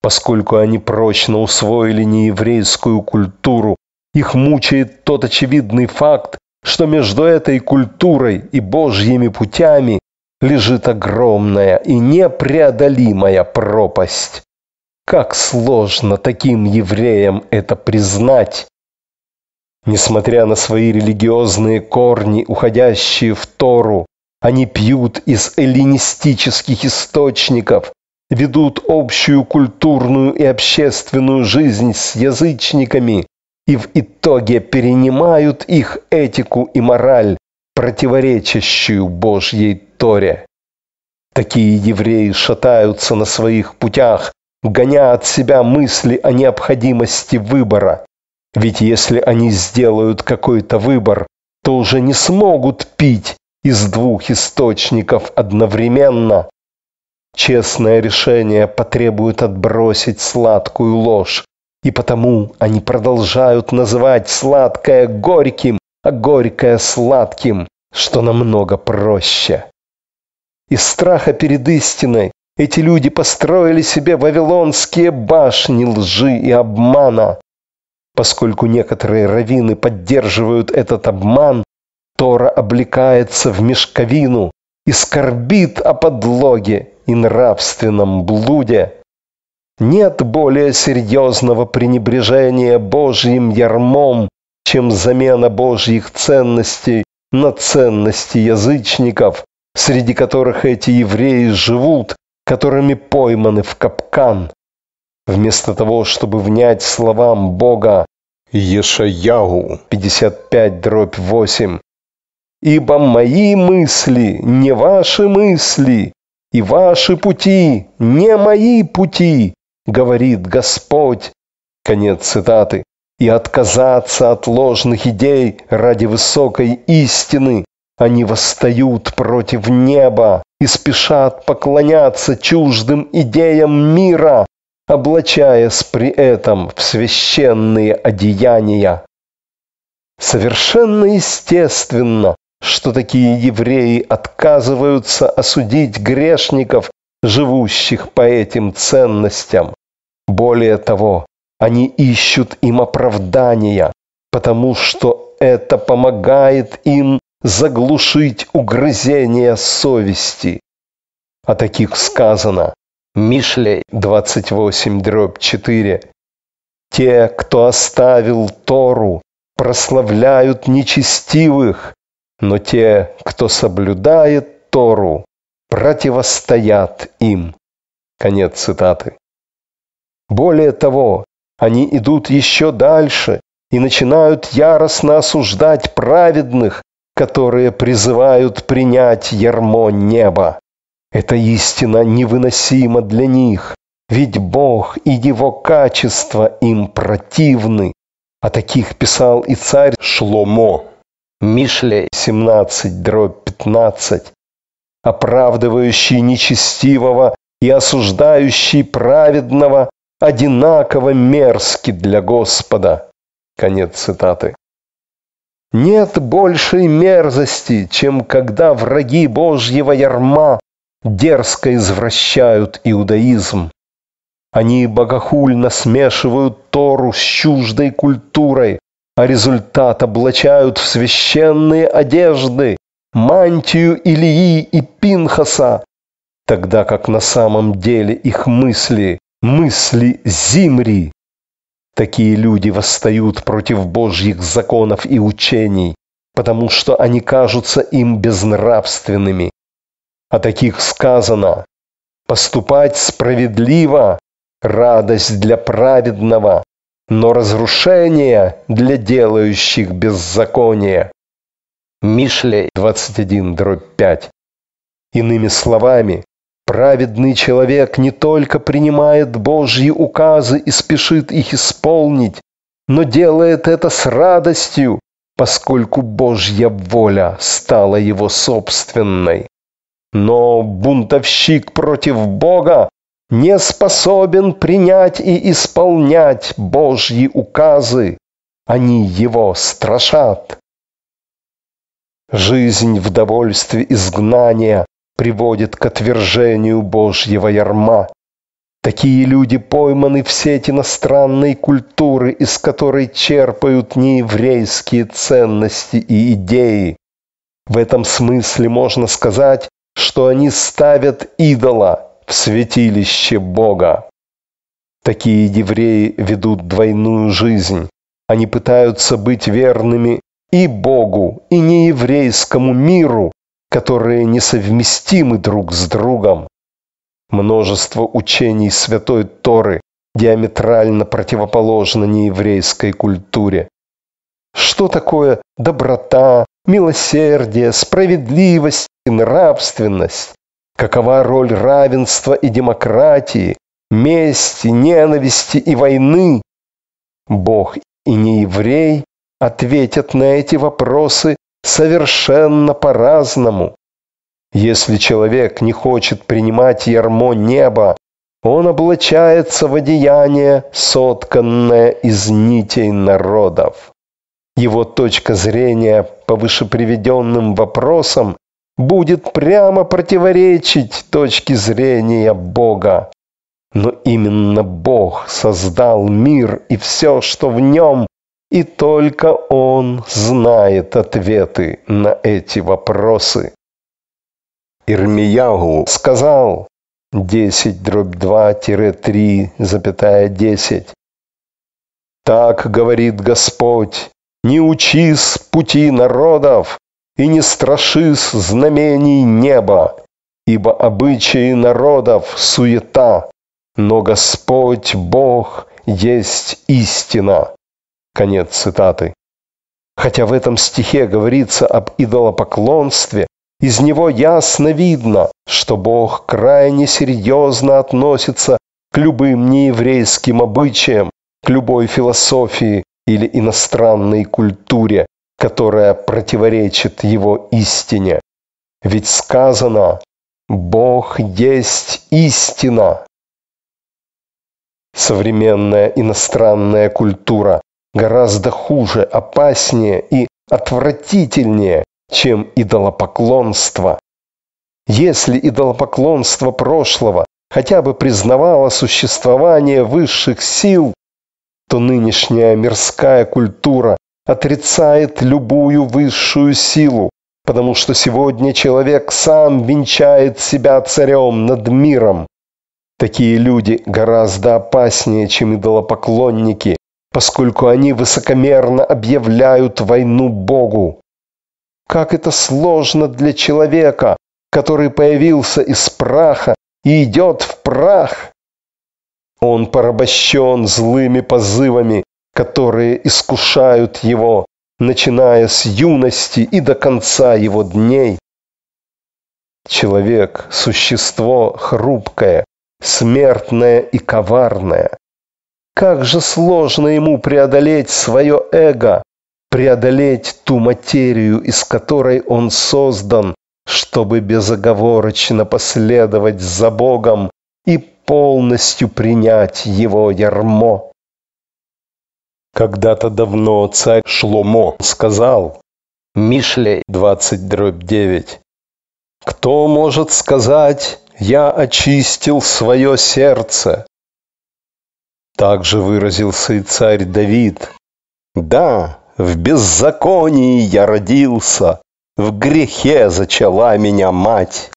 Поскольку они прочно усвоили нееврейскую культуру, их мучает тот очевидный факт, что между этой культурой и Божьими путями лежит огромная и непреодолимая пропасть. Как сложно таким евреям это признать. Несмотря на свои религиозные корни, уходящие в Тору, они пьют из эллинистических источников, ведут общую культурную и общественную жизнь с язычниками и в итоге перенимают их этику и мораль, противоречащую Божьей Торе. Такие евреи шатаются на своих путях, гоня от себя мысли о необходимости выбора. Ведь если они сделают какой-то выбор, то уже не смогут пить из двух источников одновременно. Честное решение потребует отбросить сладкую ложь, и потому они продолжают называть сладкое горьким, а горькое сладким, что намного проще. Из страха перед истиной эти люди построили себе вавилонские башни лжи и обмана. Поскольку некоторые раввины поддерживают этот обман, Тора облекается в мешковину и скорбит о подлоге и нравственном блуде. Нет более серьезного пренебрежения Божьим ярмом, чем замена Божьих ценностей на ценности язычников, среди которых эти евреи живут, которыми пойманы в капкан. Вместо того, чтобы внять словам Бога Ешаяу 55 дробь 8 «Ибо мои мысли не ваши мысли, и ваши пути не мои пути, говорит Господь». Конец цитаты. И отказаться от ложных идей ради высокой истины они восстают против неба и спешат поклоняться чуждым идеям мира, облачаясь при этом в священные одеяния. Совершенно естественно, что такие евреи отказываются осудить грешников, живущих по этим ценностям. Более того, они ищут им оправдания, потому что это помогает им заглушить угрызение совести. О таких сказано. Мишлей 28 дробь 4. Те, кто оставил Тору, прославляют нечестивых, но те, кто соблюдает Тору, противостоят им. Конец цитаты. Более того, они идут еще дальше и начинают яростно осуждать праведных, которые призывают принять ярмо неба. Эта истина невыносима для них, ведь Бог и Его качества им противны. О таких писал и царь Шломо. Мишле 17, дробь 15. Оправдывающий нечестивого и осуждающий праведного одинаково мерзки для Господа. Конец цитаты. Нет большей мерзости, чем когда враги Божьего ярма дерзко извращают иудаизм. Они богохульно смешивают Тору с чуждой культурой, а результат облачают в священные одежды, мантию Илии и Пинхаса, тогда как на самом деле их мысли – мысли Зимри. Такие люди восстают против Божьих законов и учений, потому что они кажутся им безнравственными. О таких сказано «Поступать справедливо – радость для праведного, но разрушение для делающих беззаконие». Мишлей 21, дробь 5. Иными словами, Праведный человек не только принимает Божьи указы и спешит их исполнить, но делает это с радостью, поскольку Божья воля стала его собственной. Но бунтовщик против Бога не способен принять и исполнять Божьи указы. Они его страшат. Жизнь в довольстве изгнания приводит к отвержению Божьего ярма. Такие люди пойманы в сеть иностранной культуры, из которой черпают нееврейские ценности и идеи. В этом смысле можно сказать, что они ставят идола в святилище Бога. Такие евреи ведут двойную жизнь. Они пытаются быть верными и Богу, и нееврейскому миру, которые несовместимы друг с другом. Множество учений Святой Торы диаметрально противоположно нееврейской культуре. Что такое доброта, милосердие, справедливость и нравственность? Какова роль равенства и демократии, мести, ненависти и войны? Бог и нееврей ответят на эти вопросы совершенно по-разному. Если человек не хочет принимать ярмо неба, он облачается в одеяние, сотканное из нитей народов. Его точка зрения по вышеприведенным вопросам будет прямо противоречить точке зрения Бога. Но именно Бог создал мир и все, что в нем, и только Он знает ответы на эти вопросы. Ирмиягу сказал 10 дробь 2-3 запятая 10. Так говорит Господь, не учись пути народов и не страшись знамений неба, ибо обычаи народов суета, но Господь Бог есть истина. Конец цитаты. Хотя в этом стихе говорится об идолопоклонстве, из него ясно видно, что Бог крайне серьезно относится к любым нееврейским обычаям, к любой философии или иностранной культуре, которая противоречит его истине. Ведь сказано «Бог есть истина». Современная иностранная культура гораздо хуже, опаснее и отвратительнее, чем идолопоклонство. Если идолопоклонство прошлого хотя бы признавало существование высших сил, то нынешняя мирская культура отрицает любую высшую силу, потому что сегодня человек сам венчает себя царем над миром. Такие люди гораздо опаснее, чем идолопоклонники, поскольку они высокомерно объявляют войну Богу. Как это сложно для человека, который появился из праха и идет в прах. Он порабощен злыми позывами, которые искушают его, начиная с юности и до конца его дней. Человек – существо хрупкое, смертное и коварное. Как же сложно ему преодолеть свое эго, преодолеть ту материю, из которой он создан, чтобы безоговорочно последовать за Богом и полностью принять Его ярмо. Когда-то давно царь Шломо сказал, Мишлей 20 дробь 9, «Кто может сказать, я очистил свое сердце?» Также выразился и царь Давид, «Да, в беззаконии я родился, в грехе зачала меня мать.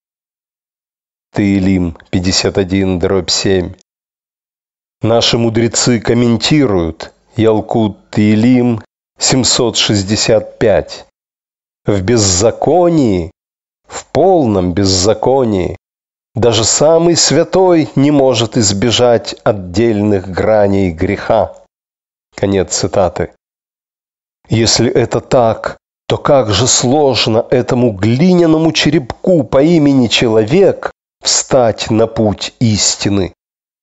Таилим 51, дробь 7. Наши мудрецы комментируют Ялкут Таилим 765. В беззаконии, в полном беззаконии, даже самый святой не может избежать отдельных граней греха. Конец цитаты. Если это так, то как же сложно этому глиняному черепку по имени человек встать на путь истины.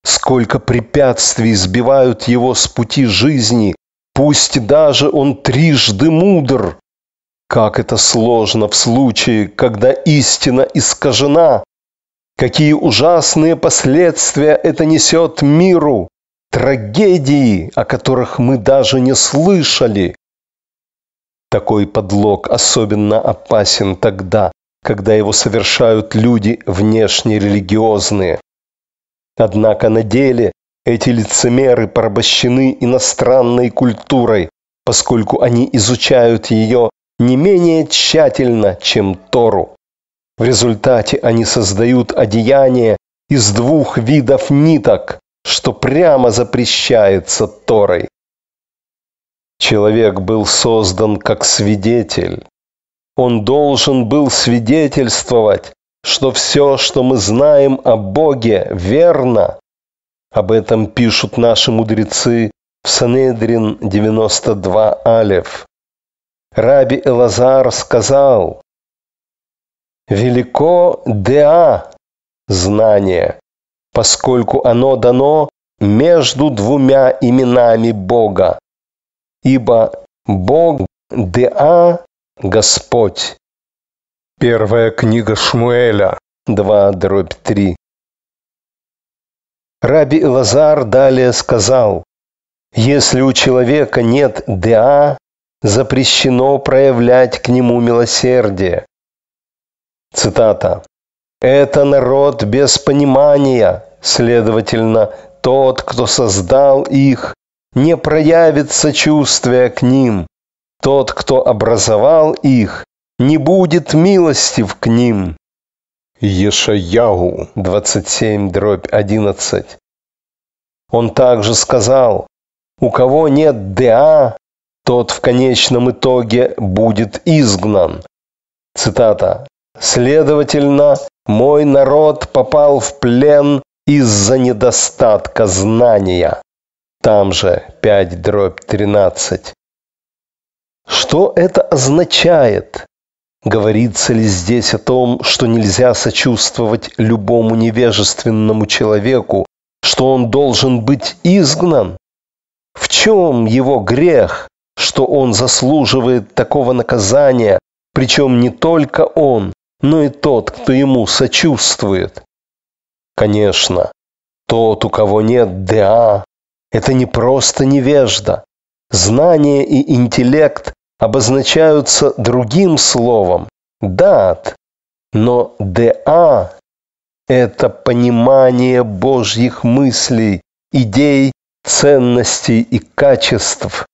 Сколько препятствий сбивают его с пути жизни, пусть даже он трижды мудр. Как это сложно в случае, когда истина искажена. Какие ужасные последствия это несет миру. Трагедии, о которых мы даже не слышали. Такой подлог особенно опасен тогда, когда его совершают люди внешне религиозные. Однако на деле эти лицемеры порабощены иностранной культурой, поскольку они изучают ее не менее тщательно, чем Тору. В результате они создают одеяние из двух видов ниток, что прямо запрещается Торой. Человек был создан как свидетель. Он должен был свидетельствовать, что все, что мы знаем о Боге, верно. Об этом пишут наши мудрецы в Санедрин 92 Алев. Раби Элазар сказал, «Велико деа знание, поскольку оно дано между двумя именами Бога, ибо Бог деа Господь». Первая книга Шмуэля, 2 дробь 3. Раби Лазар далее сказал, «Если у человека нет деа, запрещено проявлять к нему милосердие. Цитата. «Это народ без понимания, следовательно, тот, кто создал их, не проявит сочувствия к ним. Тот, кто образовал их, не будет милостив к ним». Ешаяу 27 дробь 11. Он также сказал, у кого нет ДА, тот в конечном итоге будет изгнан. Цитата. «Следовательно, мой народ попал в плен из-за недостатка знания». Там же 5 дробь 13. Что это означает? Говорится ли здесь о том, что нельзя сочувствовать любому невежественному человеку, что он должен быть изгнан? В чем его грех? что он заслуживает такого наказания, причем не только он, но и тот, кто ему сочувствует. Конечно, тот, у кого нет ДА, это не просто невежда. Знание и интеллект обозначаются другим словом – дат, но ДА – это понимание Божьих мыслей, идей, ценностей и качеств,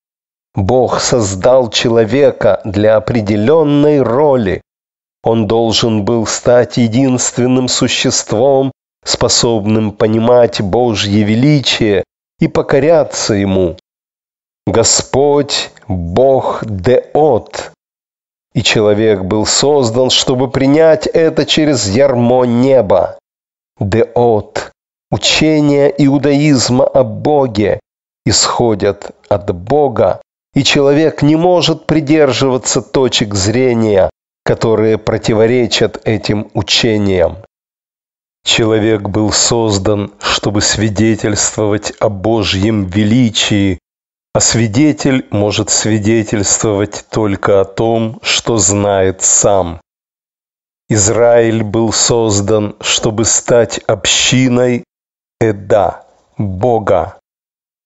Бог создал человека для определенной роли. Он должен был стать единственным существом, способным понимать Божье величие и покоряться Ему. Господь – Бог Деот. И человек был создан, чтобы принять это через ярмо неба. Деот – учение иудаизма о Боге, исходят от Бога и человек не может придерживаться точек зрения, которые противоречат этим учениям. Человек был создан, чтобы свидетельствовать о Божьем величии, а свидетель может свидетельствовать только о том, что знает сам. Израиль был создан, чтобы стать общиной Эда, Бога.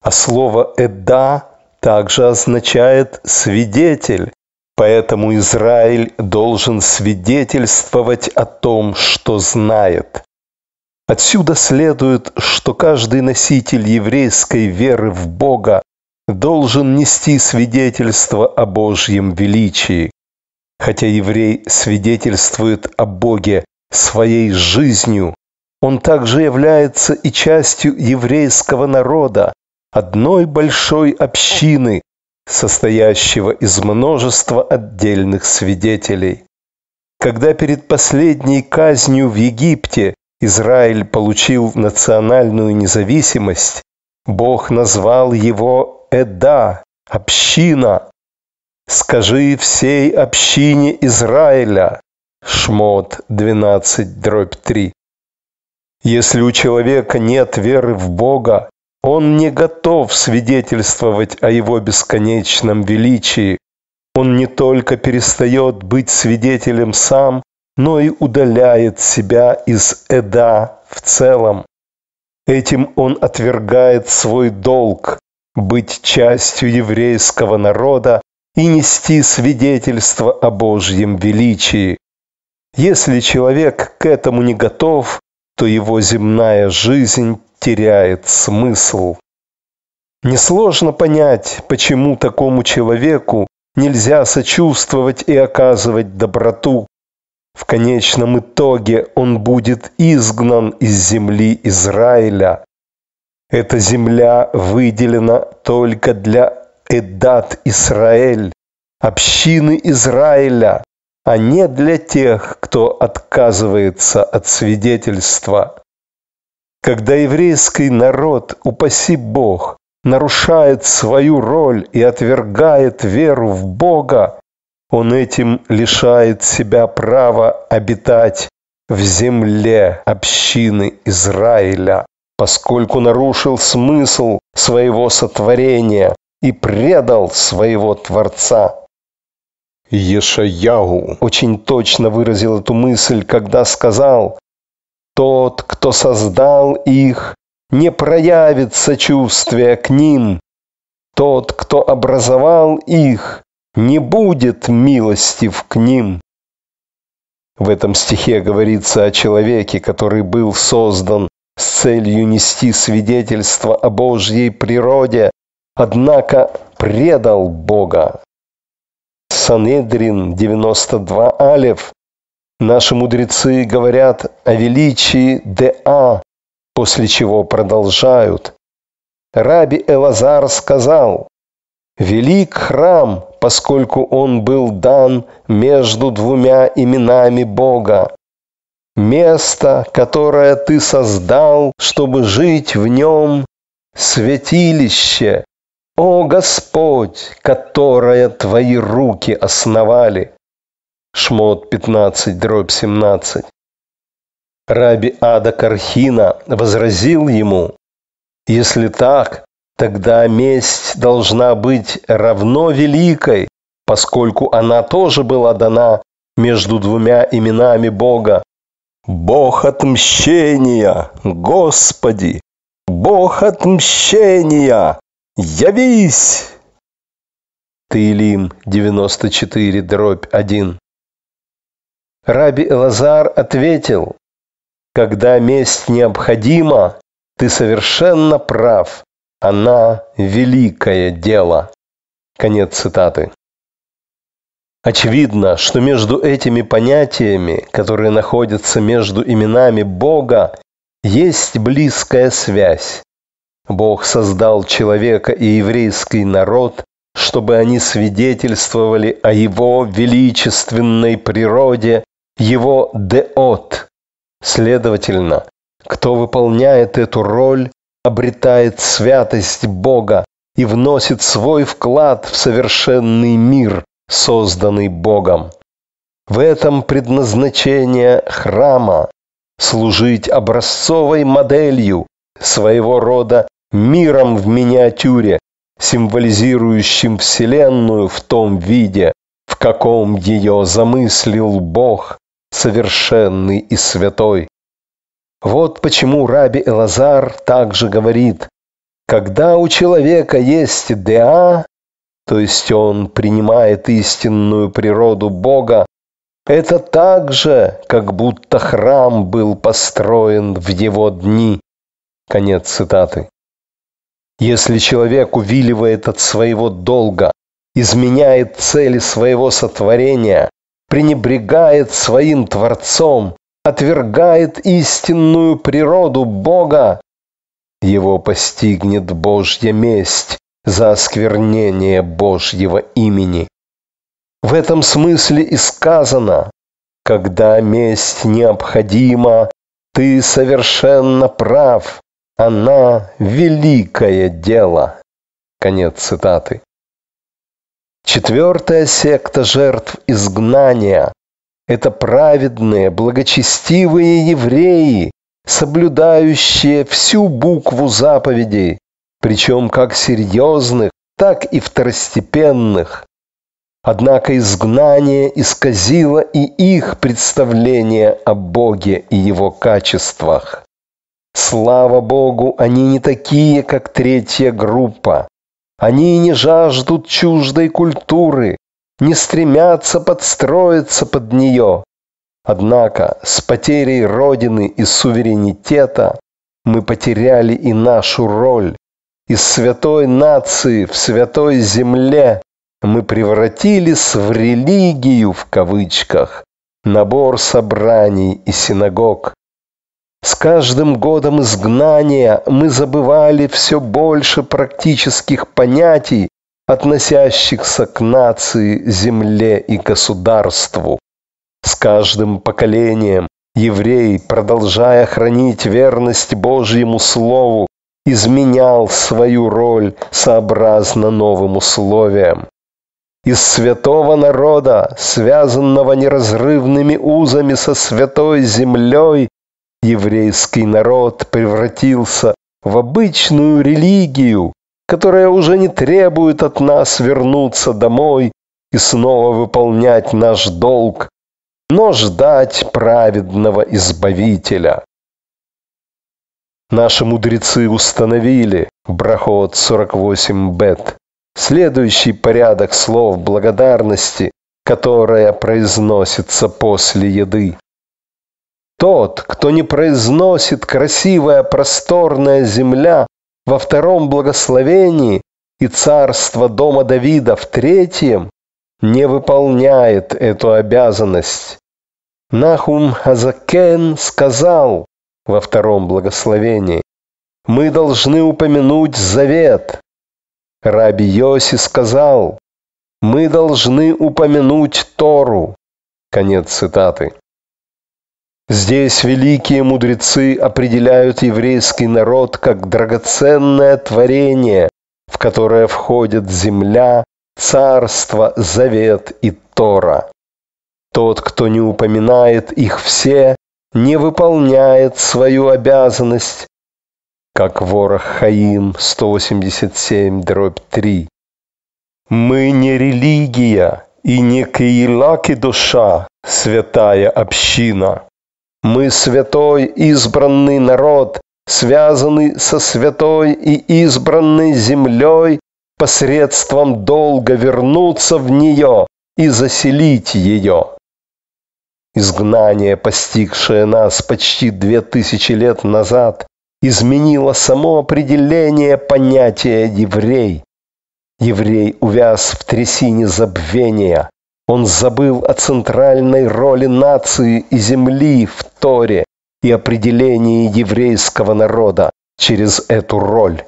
А слово Эда также означает «свидетель», поэтому Израиль должен свидетельствовать о том, что знает. Отсюда следует, что каждый носитель еврейской веры в Бога должен нести свидетельство о Божьем величии. Хотя еврей свидетельствует о Боге своей жизнью, он также является и частью еврейского народа, одной большой общины, состоящего из множества отдельных свидетелей. Когда перед последней казнью в Египте Израиль получил национальную независимость, Бог назвал его Эда, община. Скажи всей общине Израиля. Шмот 12, дробь 3. Если у человека нет веры в Бога, он не готов свидетельствовать о его бесконечном величии. он не только перестает быть свидетелем сам, но и удаляет себя из Эда в целом. Этим он отвергает свой долг быть частью еврейского народа и нести свидетельство о Божьем величии. Если человек к этому не готов, то его земная жизнь теряет смысл. Несложно понять, почему такому человеку нельзя сочувствовать и оказывать доброту. В конечном итоге он будет изгнан из земли Израиля. Эта земля выделена только для Эдат Израиль, общины Израиля, а не для тех, кто отказывается от свидетельства. Когда еврейский народ, упаси Бог, нарушает свою роль и отвергает веру в Бога, он этим лишает себя права обитать в земле общины Израиля, поскольку нарушил смысл своего сотворения и предал своего Творца. Ешаяу очень точно выразил эту мысль, когда сказал, «Тот, кто создал их, не проявит сочувствия к ним. Тот, кто образовал их, не будет милостив к ним. В этом стихе говорится о человеке, который был создан с целью нести свидетельство о Божьей природе, однако предал Бога. Санедрин 92 Алев. Наши мудрецы говорят о величии Деа, после чего продолжают. Раби Элазар сказал, «Велик храм, поскольку он был дан между двумя именами Бога. Место, которое ты создал, чтобы жить в нем, святилище, о Господь, которое твои руки основали». Шмот 15, дробь 17. Раби Ада Кархина возразил ему, «Если так, тогда месть должна быть равно великой, поскольку она тоже была дана между двумя именами Бога. Бог отмщения, Господи! Бог отмщения! Явись!» Таилим 94, дробь 1. Раби Элазар ответил, когда месть необходима, ты совершенно прав. Она великое дело. Конец цитаты. Очевидно, что между этими понятиями, которые находятся между именами Бога, есть близкая связь. Бог создал человека и еврейский народ, чтобы они свидетельствовали о его величественной природе, его деот, Следовательно, кто выполняет эту роль, обретает святость Бога и вносит свой вклад в совершенный мир, созданный Богом. В этом предназначение храма – служить образцовой моделью, своего рода миром в миниатюре, символизирующим Вселенную в том виде, в каком ее замыслил Бог, совершенный и святой. Вот почему раби Элазар также говорит, когда у человека есть деа, то есть он принимает истинную природу Бога, это так же, как будто храм был построен в его дни. Конец цитаты. Если человек увиливает от своего долга, изменяет цели своего сотворения, пренебрегает своим Творцом, отвергает истинную природу Бога, его постигнет Божья месть за осквернение Божьего имени. В этом смысле и сказано, когда месть необходима, ты совершенно прав, она великое дело. Конец цитаты. Четвертая секта жертв изгнания – это праведные, благочестивые евреи, соблюдающие всю букву заповедей, причем как серьезных, так и второстепенных. Однако изгнание исказило и их представление о Боге и его качествах. Слава Богу, они не такие, как третья группа. Они не жаждут чуждой культуры, не стремятся подстроиться под нее. Однако с потерей Родины и суверенитета мы потеряли и нашу роль. Из святой нации в святой земле мы превратились в религию в кавычках, набор собраний и синагог. С каждым годом изгнания мы забывали все больше практических понятий, относящихся к нации, земле и государству. С каждым поколением еврей, продолжая хранить верность Божьему Слову, изменял свою роль сообразно новым условиям. Из святого народа, связанного неразрывными узами со святой землей, еврейский народ превратился в обычную религию, которая уже не требует от нас вернуться домой и снова выполнять наш долг, но ждать праведного Избавителя. Наши мудрецы установили, Брахот 48 бет, следующий порядок слов благодарности, которая произносится после еды. Тот, кто не произносит красивая просторная земля во втором благословении и царство дома Давида в третьем, не выполняет эту обязанность. Нахум Азакен сказал во втором благословении, мы должны упомянуть завет. Раби Йоси сказал, мы должны упомянуть Тору. Конец цитаты. Здесь великие мудрецы определяют еврейский народ как драгоценное творение, в которое входят земля, царство, завет и Тора. Тот, кто не упоминает их все, не выполняет свою обязанность, как ворох Хаим 187 дробь 3. Мы не религия и не Каилаки душа, святая община. Мы святой избранный народ, связанный со святой и избранной землей посредством долга вернуться в нее и заселить ее. Изгнание, постигшее нас почти две тысячи лет назад, изменило само определение понятия «еврей». Еврей увяз в трясине забвения, он забыл о центральной роли нации и земли в Торе и определении еврейского народа через эту роль.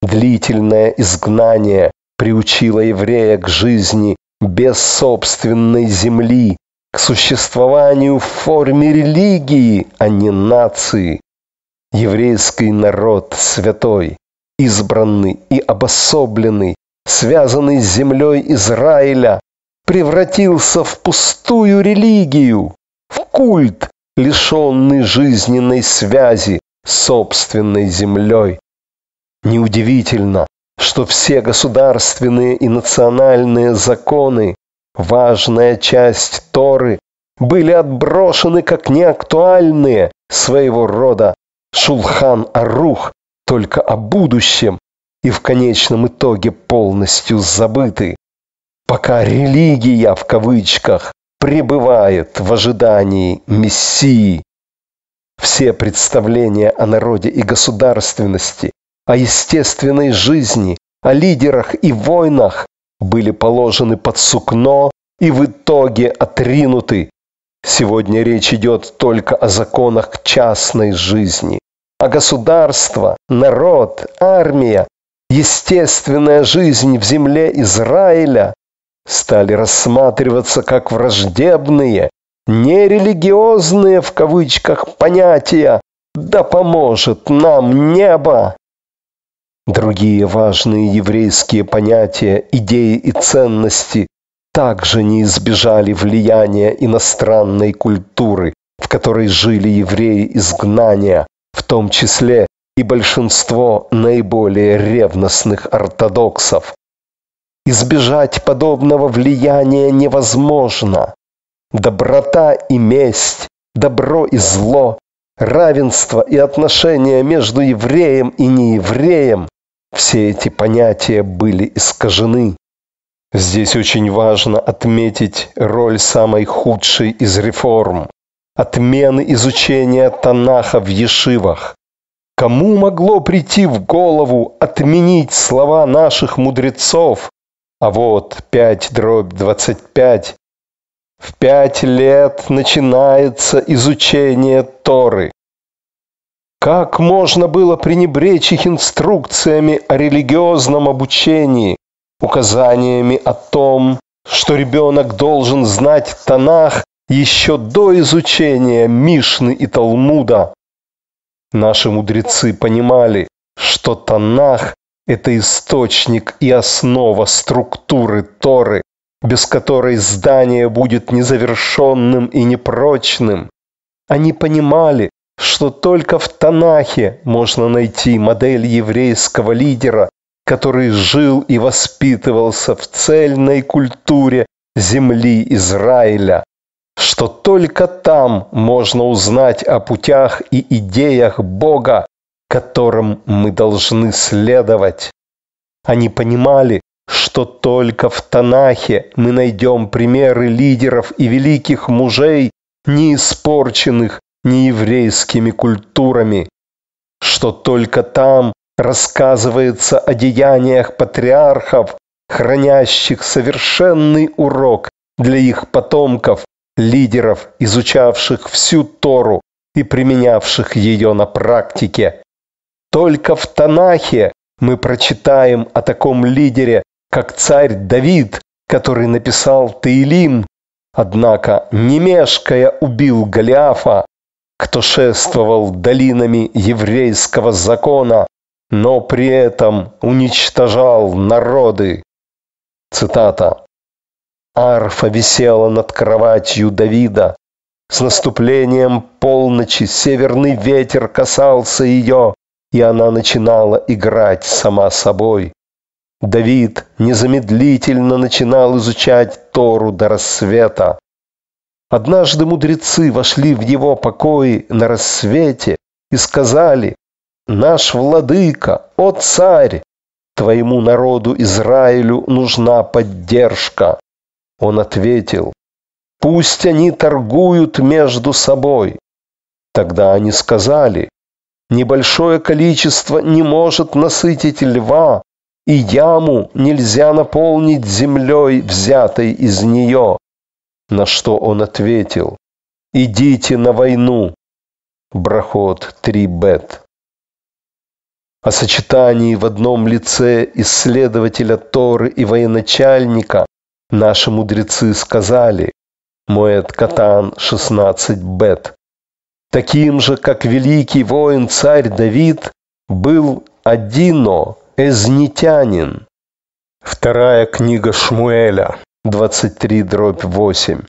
Длительное изгнание приучило еврея к жизни без собственной земли, к существованию в форме религии, а не нации. Еврейский народ святой, избранный и обособленный, связанный с землей Израиля, превратился в пустую религию, в культ, лишенный жизненной связи с собственной землей. Неудивительно, что все государственные и национальные законы, важная часть Торы, были отброшены как неактуальные своего рода Шулхан-Арух только о будущем и в конечном итоге полностью забыты пока религия в кавычках пребывает в ожидании Мессии. Все представления о народе и государственности, о естественной жизни, о лидерах и войнах были положены под сукно и в итоге отринуты. Сегодня речь идет только о законах частной жизни. А государство, народ, армия, естественная жизнь в земле Израиля стали рассматриваться как враждебные, нерелигиозные в кавычках понятия «да поможет нам небо». Другие важные еврейские понятия, идеи и ценности также не избежали влияния иностранной культуры, в которой жили евреи изгнания, в том числе и большинство наиболее ревностных ортодоксов. Избежать подобного влияния невозможно. Доброта и месть, добро и зло, равенство и отношения между евреем и неевреем – все эти понятия были искажены. Здесь очень важно отметить роль самой худшей из реформ – отмены изучения Танаха в ешивах. Кому могло прийти в голову отменить слова наших мудрецов, а вот 5 дробь 25. В пять лет начинается изучение Торы. Как можно было пренебречь их инструкциями о религиозном обучении, указаниями о том, что ребенок должен знать Танах еще до изучения Мишны и Талмуда? Наши мудрецы понимали, что Танах это источник и основа структуры Торы, без которой здание будет незавершенным и непрочным. Они понимали, что только в Танахе можно найти модель еврейского лидера, который жил и воспитывался в цельной культуре земли Израиля, что только там можно узнать о путях и идеях Бога, которым мы должны следовать. Они понимали, что только в Танахе мы найдем примеры лидеров и великих мужей, не испорченных нееврейскими культурами, что только там рассказывается о деяниях патриархов, хранящих совершенный урок для их потомков, лидеров, изучавших всю Тору и применявших ее на практике. Только в Танахе мы прочитаем о таком лидере, как царь Давид, который написал Таилим, однако, не мешкая, убил Голиафа, кто шествовал долинами еврейского закона, но при этом уничтожал народы. Цитата. Арфа висела над кроватью Давида. С наступлением полночи северный ветер касался ее, и она начинала играть сама собой. Давид незамедлительно начинал изучать Тору до рассвета. Однажды мудрецы вошли в его покои на рассвете и сказали, «Наш владыка, о царь, твоему народу Израилю нужна поддержка». Он ответил, «Пусть они торгуют между собой». Тогда они сказали, Небольшое количество не может насытить льва, и яму нельзя наполнить землей, взятой из нее. На что он ответил, идите на войну. Брахот 3 бет. О сочетании в одном лице исследователя Торы и военачальника наши мудрецы сказали, Моэт Катан 16 бет. Таким же, как великий воин царь Давид, был Адино, эзнитянин. Вторая книга Шмуэля, 23 дробь 8.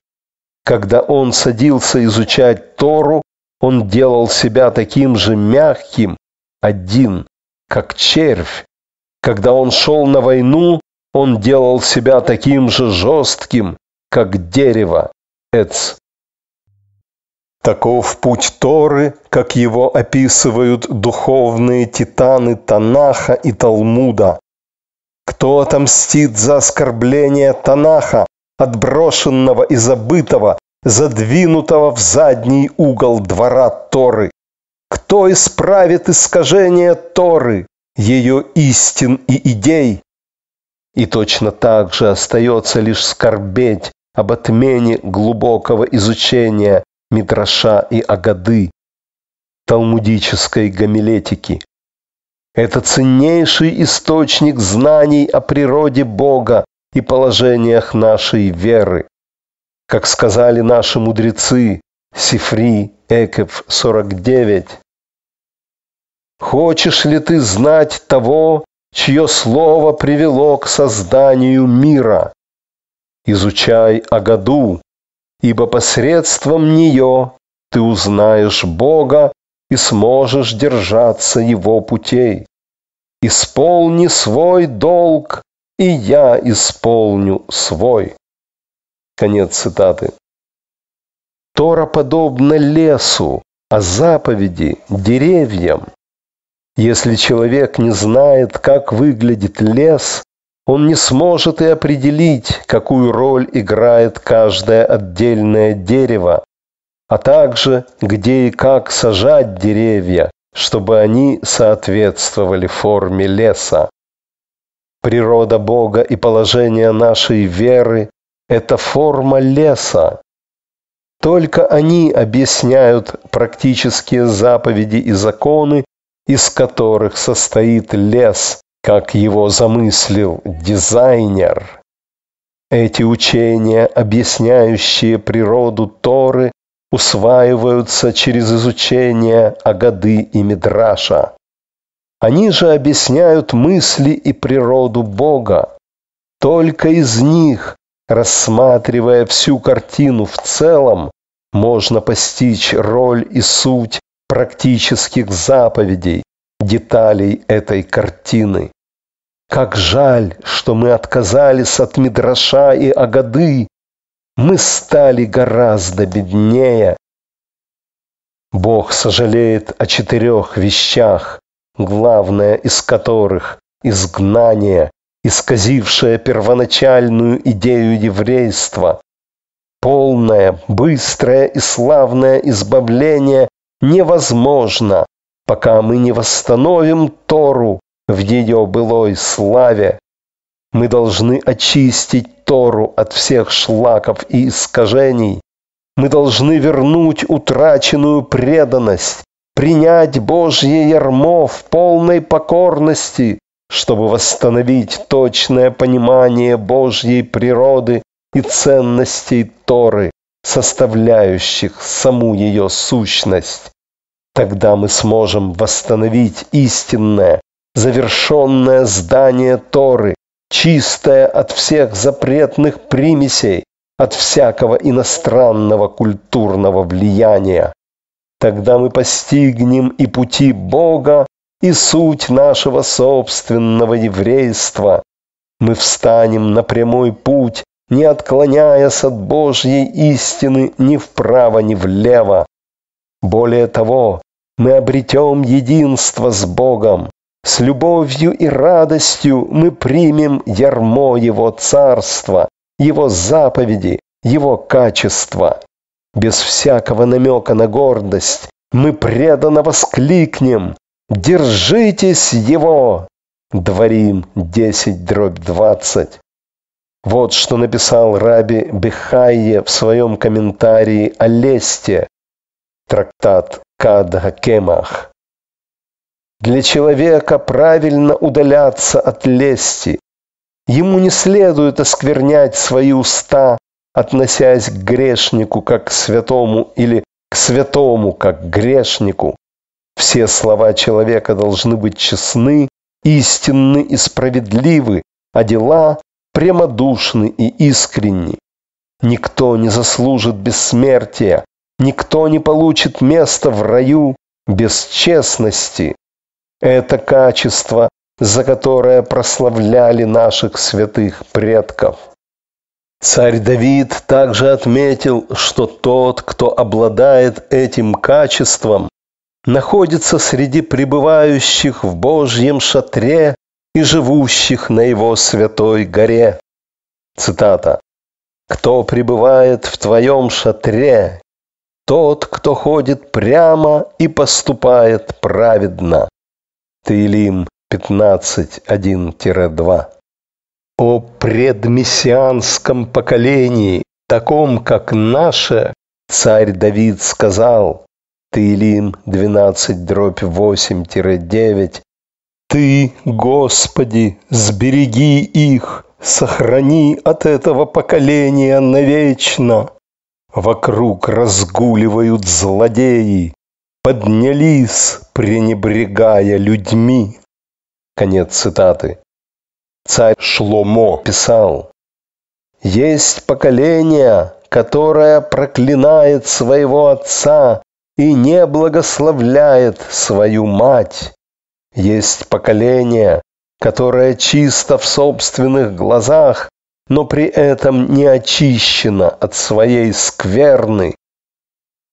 Когда он садился изучать Тору, он делал себя таким же мягким, один, как червь. Когда он шел на войну, он делал себя таким же жестким, как дерево, эц. Таков путь Торы, как его описывают духовные титаны Танаха и Талмуда. Кто отомстит за оскорбление Танаха, отброшенного и забытого, задвинутого в задний угол двора Торы? Кто исправит искажение Торы, ее истин и идей? И точно так же остается лишь скорбеть об отмене глубокого изучения Мидраша и Агады, талмудической гомилетики. Это ценнейший источник знаний о природе Бога и положениях нашей веры. Как сказали наши мудрецы, Сифри, Экев 49. Хочешь ли ты знать того, чье слово привело к созданию мира? Изучай Агаду, ибо посредством нее ты узнаешь Бога и сможешь держаться Его путей. Исполни свой долг и я исполню свой. Конец цитаты. Тора подобна лесу, а заповеди – деревьям. Если человек не знает, как выглядит лес, он не сможет и определить, какую роль играет каждое отдельное дерево, а также где и как сажать деревья, чтобы они соответствовали форме леса. Природа Бога и положение нашей веры – это форма леса. Только они объясняют практические заповеди и законы, из которых состоит лес, как его замыслил дизайнер. Эти учения, объясняющие природу Торы, усваиваются через изучение Агады и Мидраша. Они же объясняют мысли и природу Бога. Только из них, рассматривая всю картину в целом, можно постичь роль и суть практических заповедей, деталей этой картины. Как жаль, что мы отказались от Мидраша и Агады, мы стали гораздо беднее. Бог сожалеет о четырех вещах, главное из которых – изгнание, исказившее первоначальную идею еврейства. Полное, быстрое и славное избавление невозможно, пока мы не восстановим Тору в ее былой славе. Мы должны очистить Тору от всех шлаков и искажений. Мы должны вернуть утраченную преданность, принять Божье ярмо в полной покорности, чтобы восстановить точное понимание Божьей природы и ценностей Торы, составляющих саму ее сущность. Тогда мы сможем восстановить истинное, завершенное здание Торы, чистая от всех запретных примесей, от всякого иностранного культурного влияния. Тогда мы постигнем и пути Бога, и суть нашего собственного еврейства. Мы встанем на прямой путь, не отклоняясь от Божьей истины ни вправо, ни влево. Более того, мы обретем единство с Богом, с любовью и радостью мы примем ярмо Его Царства, Его заповеди, Его качества. Без всякого намека на гордость мы преданно воскликнем «Держитесь Его!» Дворим 10 дробь 20. Вот что написал Раби Бехайе в своем комментарии о лесте, трактат Кад Хакемах. Для человека правильно удаляться от лести. Ему не следует осквернять свои уста, относясь к грешнику как к святому или к святому как к грешнику. Все слова человека должны быть честны, истинны и справедливы, а дела прямодушны и искренни. Никто не заслужит бессмертия, никто не получит места в раю без честности. Это качество, за которое прославляли наших святых предков. Царь Давид также отметил, что тот, кто обладает этим качеством, находится среди пребывающих в Божьем шатре и живущих на его святой горе. Цитата. «Кто пребывает в твоем шатре, тот, кто ходит прямо и поступает праведно». Таилим 15.1-2. О предмессианском поколении, таком как наше, царь Давид сказал, Таилим 12 дробь 8-9, «Ты, Господи, сбереги их, сохрани от этого поколения навечно. Вокруг разгуливают злодеи, поднялись, пренебрегая людьми. Конец цитаты. Царь Шломо писал, «Есть поколение, которое проклинает своего отца и не благословляет свою мать. Есть поколение, которая чиста в собственных глазах, но при этом не очищена от своей скверны.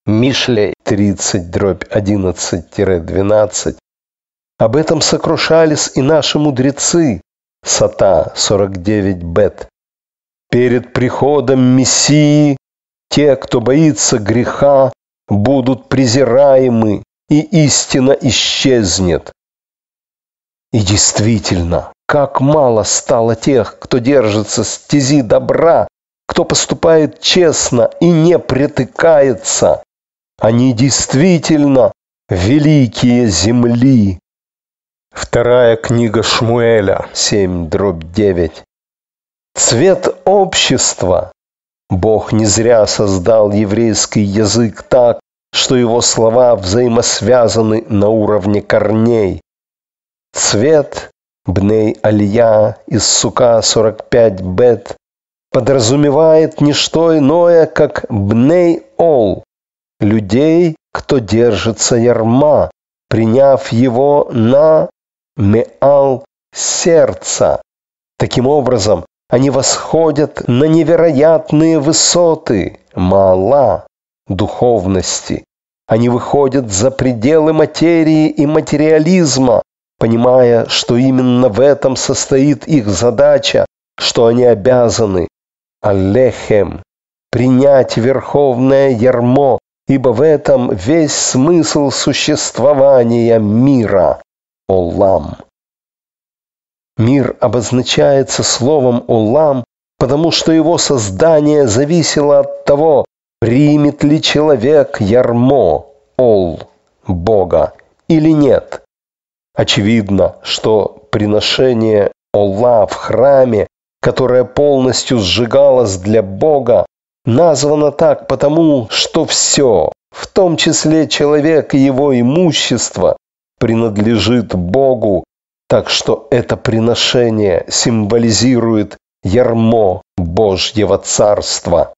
Мишлей 30 дробь 11-12. Об этом сокрушались и наши мудрецы. Сата 49 бет. Перед приходом Мессии те, кто боится греха, будут презираемы, и истина исчезнет. И действительно, как мало стало тех, кто держится стези добра, кто поступает честно и не притыкается. Они действительно великие земли. Вторая книга Шмуэля, 7, дробь 9. Цвет общества. Бог не зря создал еврейский язык так, что его слова взаимосвязаны на уровне корней. Цвет Бней Алия из Сука 45 бет подразумевает не что иное, как Бней Ол, людей, кто держится ярма, приняв его на Меал сердца. Таким образом, они восходят на невероятные высоты Маала духовности. Они выходят за пределы материи и материализма, понимая, что именно в этом состоит их задача, что они обязаны Аллехем принять верховное ярмо, ибо в этом весь смысл существования мира. Олам. Мир обозначается словом «олам», потому что его создание зависело от того, примет ли человек ярмо, ол, Бога или нет. Очевидно, что приношение ола в храме, которое полностью сжигалось для Бога, названо так потому, что все, в том числе человек и его имущество, принадлежит Богу так что это приношение символизирует ярмо Божьего Царства.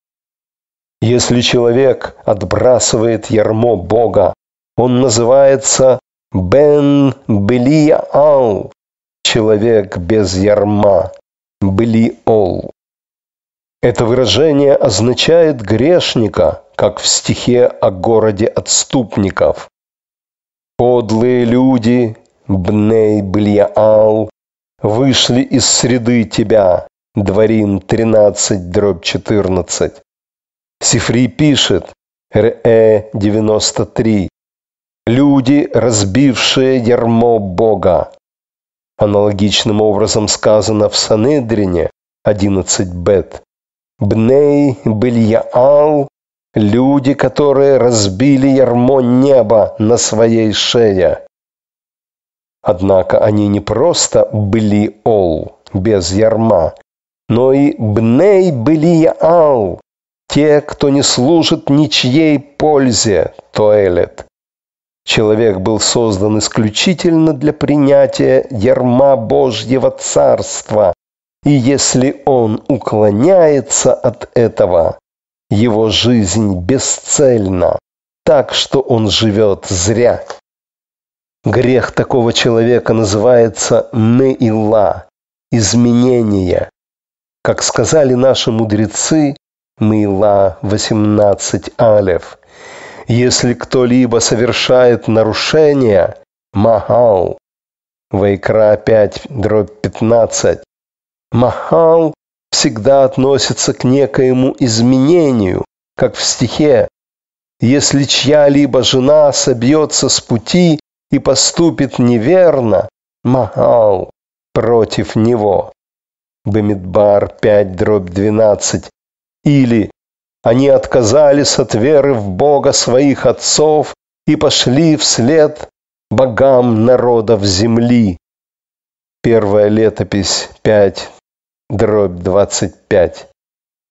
Если человек отбрасывает ярмо Бога, он называется Бен Белиал, человек без ярма, Белиол. Это выражение означает грешника, как в стихе о городе отступников. Подлые люди Бней Бельяал, вышли из среды тебя. Дворим 13, дробь 14. Сифри пишет, Р.Э. 93. Люди, разбившие ярмо Бога. Аналогичным образом сказано в Санедрине 11 бет. Бней Бельяал – люди, которые разбили ярмо неба на своей шее. Однако они не просто были ол, без ярма, но и бней были ал, те, кто не служит ничьей пользе, тоэлет. Человек был создан исключительно для принятия ярма Божьего Царства, и если он уклоняется от этого, его жизнь бесцельна, так что он живет зря. Грех такого человека называется «меила» – изменение. Как сказали наши мудрецы, «меила» 18 алев. Если кто-либо совершает нарушение, «махал» – Вайкра 5, дробь 15. «Махал» всегда относится к некоему изменению, как в стихе «Если чья-либо жена собьется с пути и поступит неверно, Махал против него. Бамидбар 5 дробь 12. Или они отказались от веры в Бога своих отцов и пошли вслед богам народов земли. Первая летопись 5 дробь 25.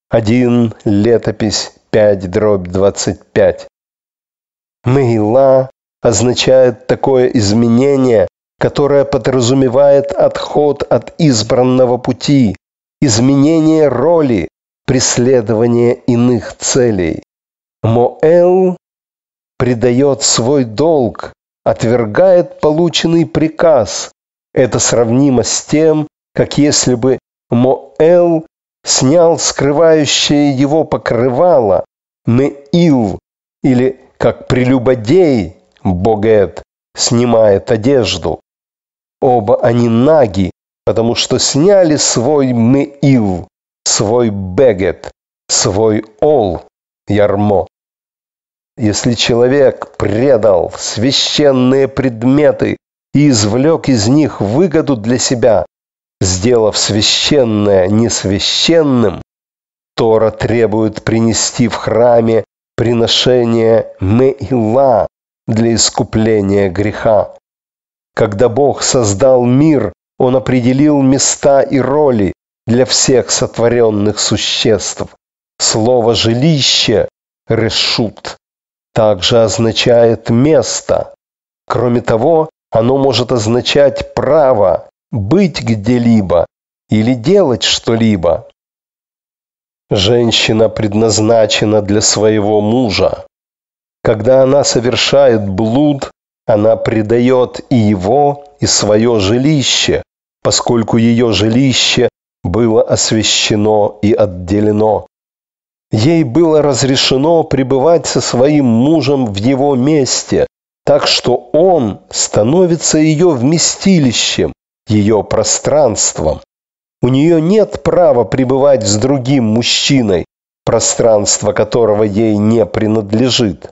Один летопись 5 дробь 25. Мейла означает такое изменение, которое подразумевает отход от избранного пути, изменение роли, преследование иных целей. Моэл предает свой долг, отвергает полученный приказ, Это сравнимо с тем, как если бы Моэл снял скрывающее его покрывало, Меил, или как прелюбодей, Богет, снимает одежду. Оба они наги, потому что сняли свой Меил, свой Бегет, свой Ол, ярмо. Если человек предал священные предметы и извлек из них выгоду для себя, сделав священное несвященным, Тора требует принести в храме приношение Меила для искупления греха. Когда Бог создал мир, Он определил места и роли для всех сотворенных существ. Слово «жилище» – решут также означает место. Кроме того, оно может означать право быть где-либо или делать что-либо. Женщина предназначена для своего мужа. Когда она совершает блуд, она предает и его, и свое жилище, поскольку ее жилище было освящено и отделено. Ей было разрешено пребывать со своим мужем в его месте, так что он становится ее вместилищем, ее пространством. У нее нет права пребывать с другим мужчиной, пространство которого ей не принадлежит.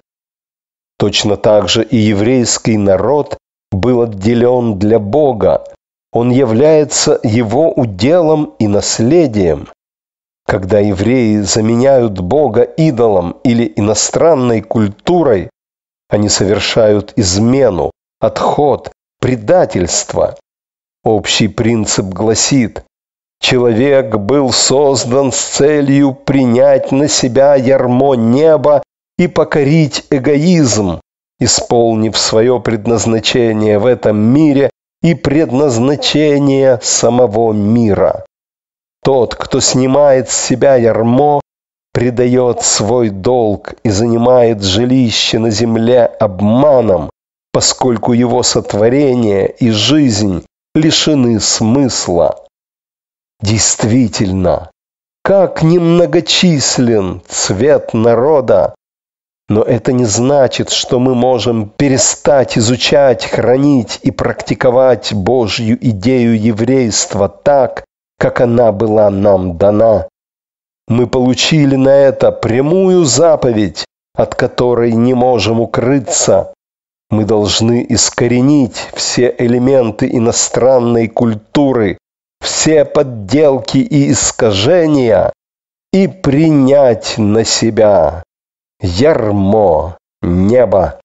Точно так же и еврейский народ был отделен для Бога. Он является его уделом и наследием. Когда евреи заменяют Бога идолом или иностранной культурой, они совершают измену, отход, предательство. Общий принцип гласит, человек был создан с целью принять на себя ярмо неба и покорить эгоизм, исполнив свое предназначение в этом мире и предназначение самого мира. Тот, кто снимает с себя ярмо, предает свой долг и занимает жилище на земле обманом, поскольку его сотворение и жизнь лишены смысла. Действительно, как немногочислен цвет народа, но это не значит, что мы можем перестать изучать, хранить и практиковать Божью идею еврейства так, как она была нам дана. Мы получили на это прямую заповедь, от которой не можем укрыться. Мы должны искоренить все элементы иностранной культуры, все подделки и искажения и принять на себя ярмо неба.